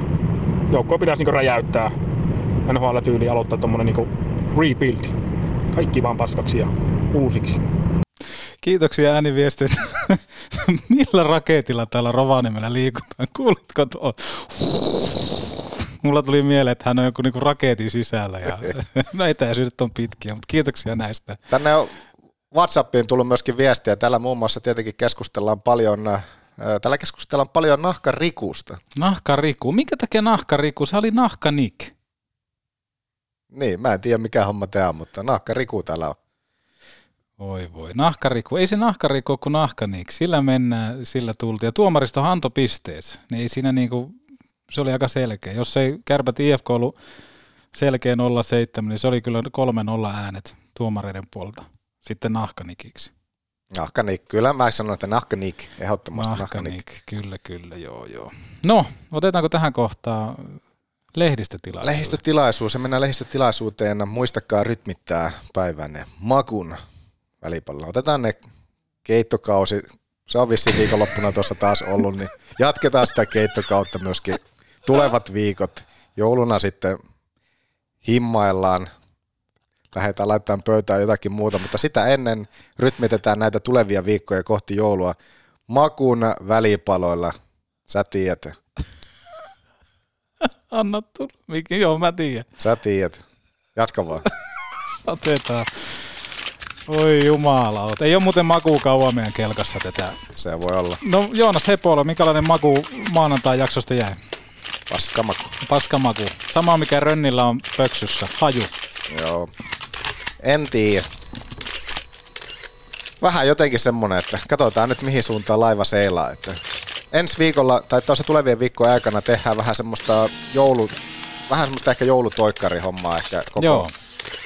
Joukkoa pitäisi niinku räjäyttää. NHL-tyyli aloittaa tommonen niinku rebuild. Kaikki vaan paskaksi ja uusiksi. Kiitoksia ääniviestit. Millä raketilla täällä Rovaniemellä liikutaan? Kuulitko tuo? Mulla tuli mieleen, että hän on joku niinku raketin sisällä ja no etäisyydet on pitkiä, mutta kiitoksia näistä. Tänne on WhatsAppiin tullut myöskin viestiä. Täällä muun muassa tietenkin keskustellaan paljon, äh, täällä keskustellaan paljon nahkarikusta. Nahkariku. Minkä takia nahkariku? Se oli nahkanik. Niin, mä en tiedä mikä homma tämä on, mutta nahkariku täällä on. Voi voi. Nahkariku. Ei se nahkariku kuin nahkanik. Sillä mennään, sillä tultiin. Ja tuomaristo hantopisteet. Niin ei siinä niinku, se oli aika selkeä. Jos ei kärpät IFK ollut selkeä 0-7, niin se oli kyllä 3-0 äänet tuomareiden puolta. Sitten nahkanikiksi. Nahkanik, kyllä mä sanon, että nahkanik, ehdottomasti Nahkanik, nahkanik. kyllä, kyllä, joo, joo. No, otetaanko tähän kohtaan lehdistötilaisuus? Lehdistötilaisuus, ja mennään lehdistötilaisuuteen. Muistakaa rytmittää päivänne makun välipallolla. Otetaan ne keittokausi, se on vissiin viikonloppuna tuossa taas ollut, niin jatketaan sitä keittokautta myöskin tulevat viikot. Jouluna sitten himmaillaan, lähdetään laittamaan pöytään jotakin muuta, mutta sitä ennen rytmitetään näitä tulevia viikkoja kohti joulua makun välipaloilla. Sä tiedät. Anna tulla. Mikä, joo, mä tiedän. Sä tiedät. Jatka vaan. Otetaan. Oi jumala, ei ole muuten makuu kauan meidän kelkassa tätä. Se voi olla. No Joonas Hepola, minkälainen maku maanantai jaksosta jäi? Paskamaku. Paskamaku. Sama mikä Rönnillä on pöksyssä. Haju. Joo. En tiedä. Vähän jotenkin semmonen, että katsotaan nyt mihin suuntaan laiva seilaa. Että ensi viikolla, tai tuossa tulevien viikkojen aikana tehdään vähän semmoista joulu, vähän semmoista ehkä joulutoikkarihommaa ehkä koko Joo,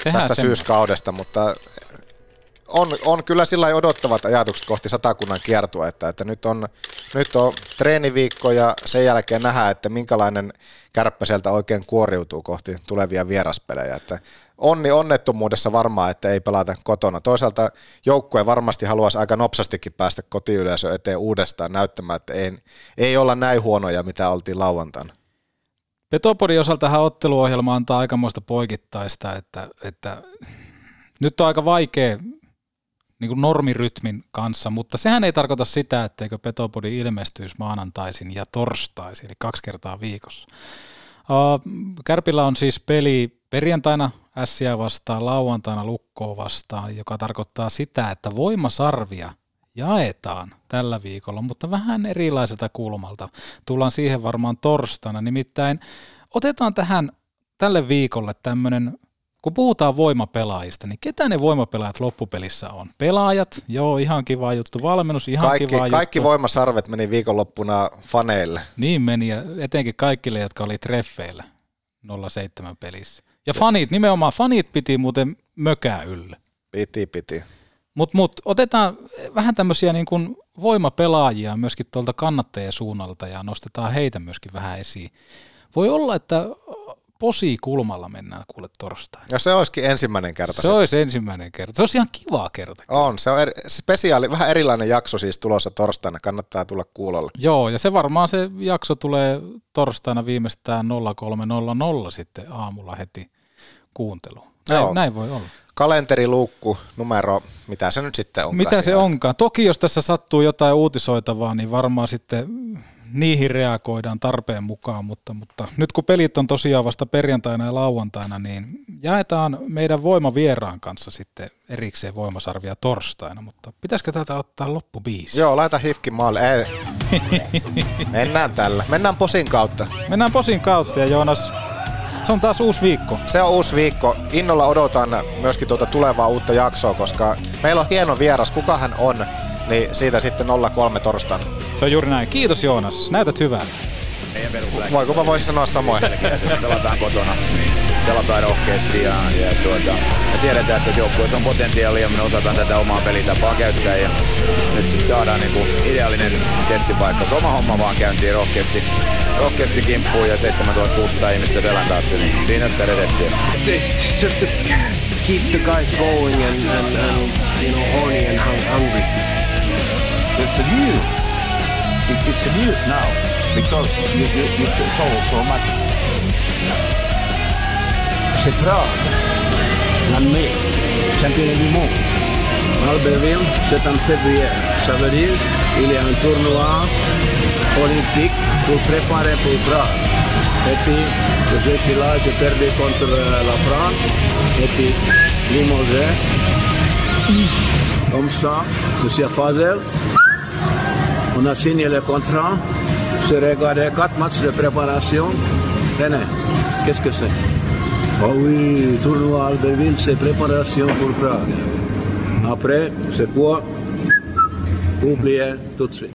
tehdään tästä semmoista. syyskaudesta, mutta on, on kyllä sillä odottavat ajatukset kohti satakunnan kiertua, että, että nyt, on, nyt on treeniviikko ja sen jälkeen nähdään, että minkälainen kärppä sieltä oikein kuoriutuu kohti tulevia vieraspelejä. Että onni onnettomuudessa varmaan, että ei pelata kotona. Toisaalta joukkue varmasti haluaisi aika nopsastikin päästä kotiyleisö eteen uudestaan näyttämään, että ei, ei olla näin huonoja, mitä oltiin lauantaina. Petopodin osaltahan otteluohjelma antaa aikamoista poikittaista, että, että nyt on aika vaikea niin kuin normirytmin kanssa, mutta sehän ei tarkoita sitä, etteikö Petopodi ilmestyisi maanantaisin ja torstaisin, eli kaksi kertaa viikossa. Kärpillä on siis peli perjantaina Ässiä vastaan, lauantaina Lukkoa vastaan, joka tarkoittaa sitä, että voimasarvia jaetaan tällä viikolla, mutta vähän erilaiselta kulmalta. Tullaan siihen varmaan torstaina, nimittäin otetaan tähän tälle viikolle tämmöinen kun puhutaan voimapelaajista, niin ketä ne voimapelaajat loppupelissä on? Pelaajat, joo, ihan kiva juttu. Valmennus, ihan Kaikki, kiva kaikki juttu. voimasarvet meni viikonloppuna faneille. Niin meni, ja etenkin kaikille, jotka oli treffeillä 07 pelissä. Ja fanit, nimenomaan fanit piti muuten mökää yllä. Piti, piti. Mutta mut, otetaan vähän tämmöisiä niin kuin voimapelaajia myöskin tuolta kannattajien suunnalta ja nostetaan heitä myöskin vähän esiin. Voi olla, että posi kulmalla mennään kuule torstaina. Ja se olisikin ensimmäinen kerta. Se olisi ensimmäinen kerta. Se olisi ihan kiva kerta. On, se on eri, spesiaali, vähän erilainen jakso siis tulossa torstaina, kannattaa tulla kuulolle. Joo, ja se varmaan se jakso tulee torstaina viimeistään 0300 sitten aamulla heti kuuntelu. Näin, Joo. näin voi olla. Kalenteriluukku, numero, mitä se nyt sitten on? Mitä se onkaan? Toki jos tässä sattuu jotain uutisoitavaa, niin varmaan sitten niihin reagoidaan tarpeen mukaan, mutta, mutta nyt kun pelit on tosiaan vasta perjantaina ja lauantaina, niin jaetaan meidän voimavieraan kanssa sitten erikseen voimasarvia torstaina, mutta pitäisikö tätä ottaa loppubiisi? Joo, laita hifkin maalle. Ei. Mennään tällä. Mennään posin kautta. Mennään posin kautta ja Joonas, se on taas uusi viikko. Se on uusi viikko. Innolla odotan myöskin tuota tulevaa uutta jaksoa, koska meillä on hieno vieras. Kuka hän on, niin siitä sitten 03 torstaina. Se on juuri näin. Kiitos Joonas, näytät hyvää. Voiko mä voisin sanoa samoin? Pelataan kotona, pelataan rohkeasti ja, ja tuota, me tiedetään, että joukkueessa on potentiaalia ja me osataan tätä omaa pelitapaa käyttää ja nyt sitten saadaan niinku ideaalinen testipaikka. Oma homma vaan käyntiin rohkeasti, rohkeasti kimppuun ja 7600 ihmistä selän taakse, niin siinä sitä reseptiä. It's just to keep the guys going and, and, and you know horny and hung- hungry. It's a news. It, it's a news now because you, you, you told so much. C'est bra. L'année, champion du monde. Albertville, en février. Ça veut dire qu'il y a un tournoi olympique pour préparer pour Prague. Et puis, je suis là, j'ai perdu contre euh, la France. Et puis, Limousin. Comme ça, Monsieur Fazel. On a signé le contrat. J'ai regardé quatre matchs de préparation. Tenez, qu'est-ce que c'est? Oh oui, tournoi Albertville, c'est préparation pour Prague. Après, c'est quoi? Oubliez tout de suite.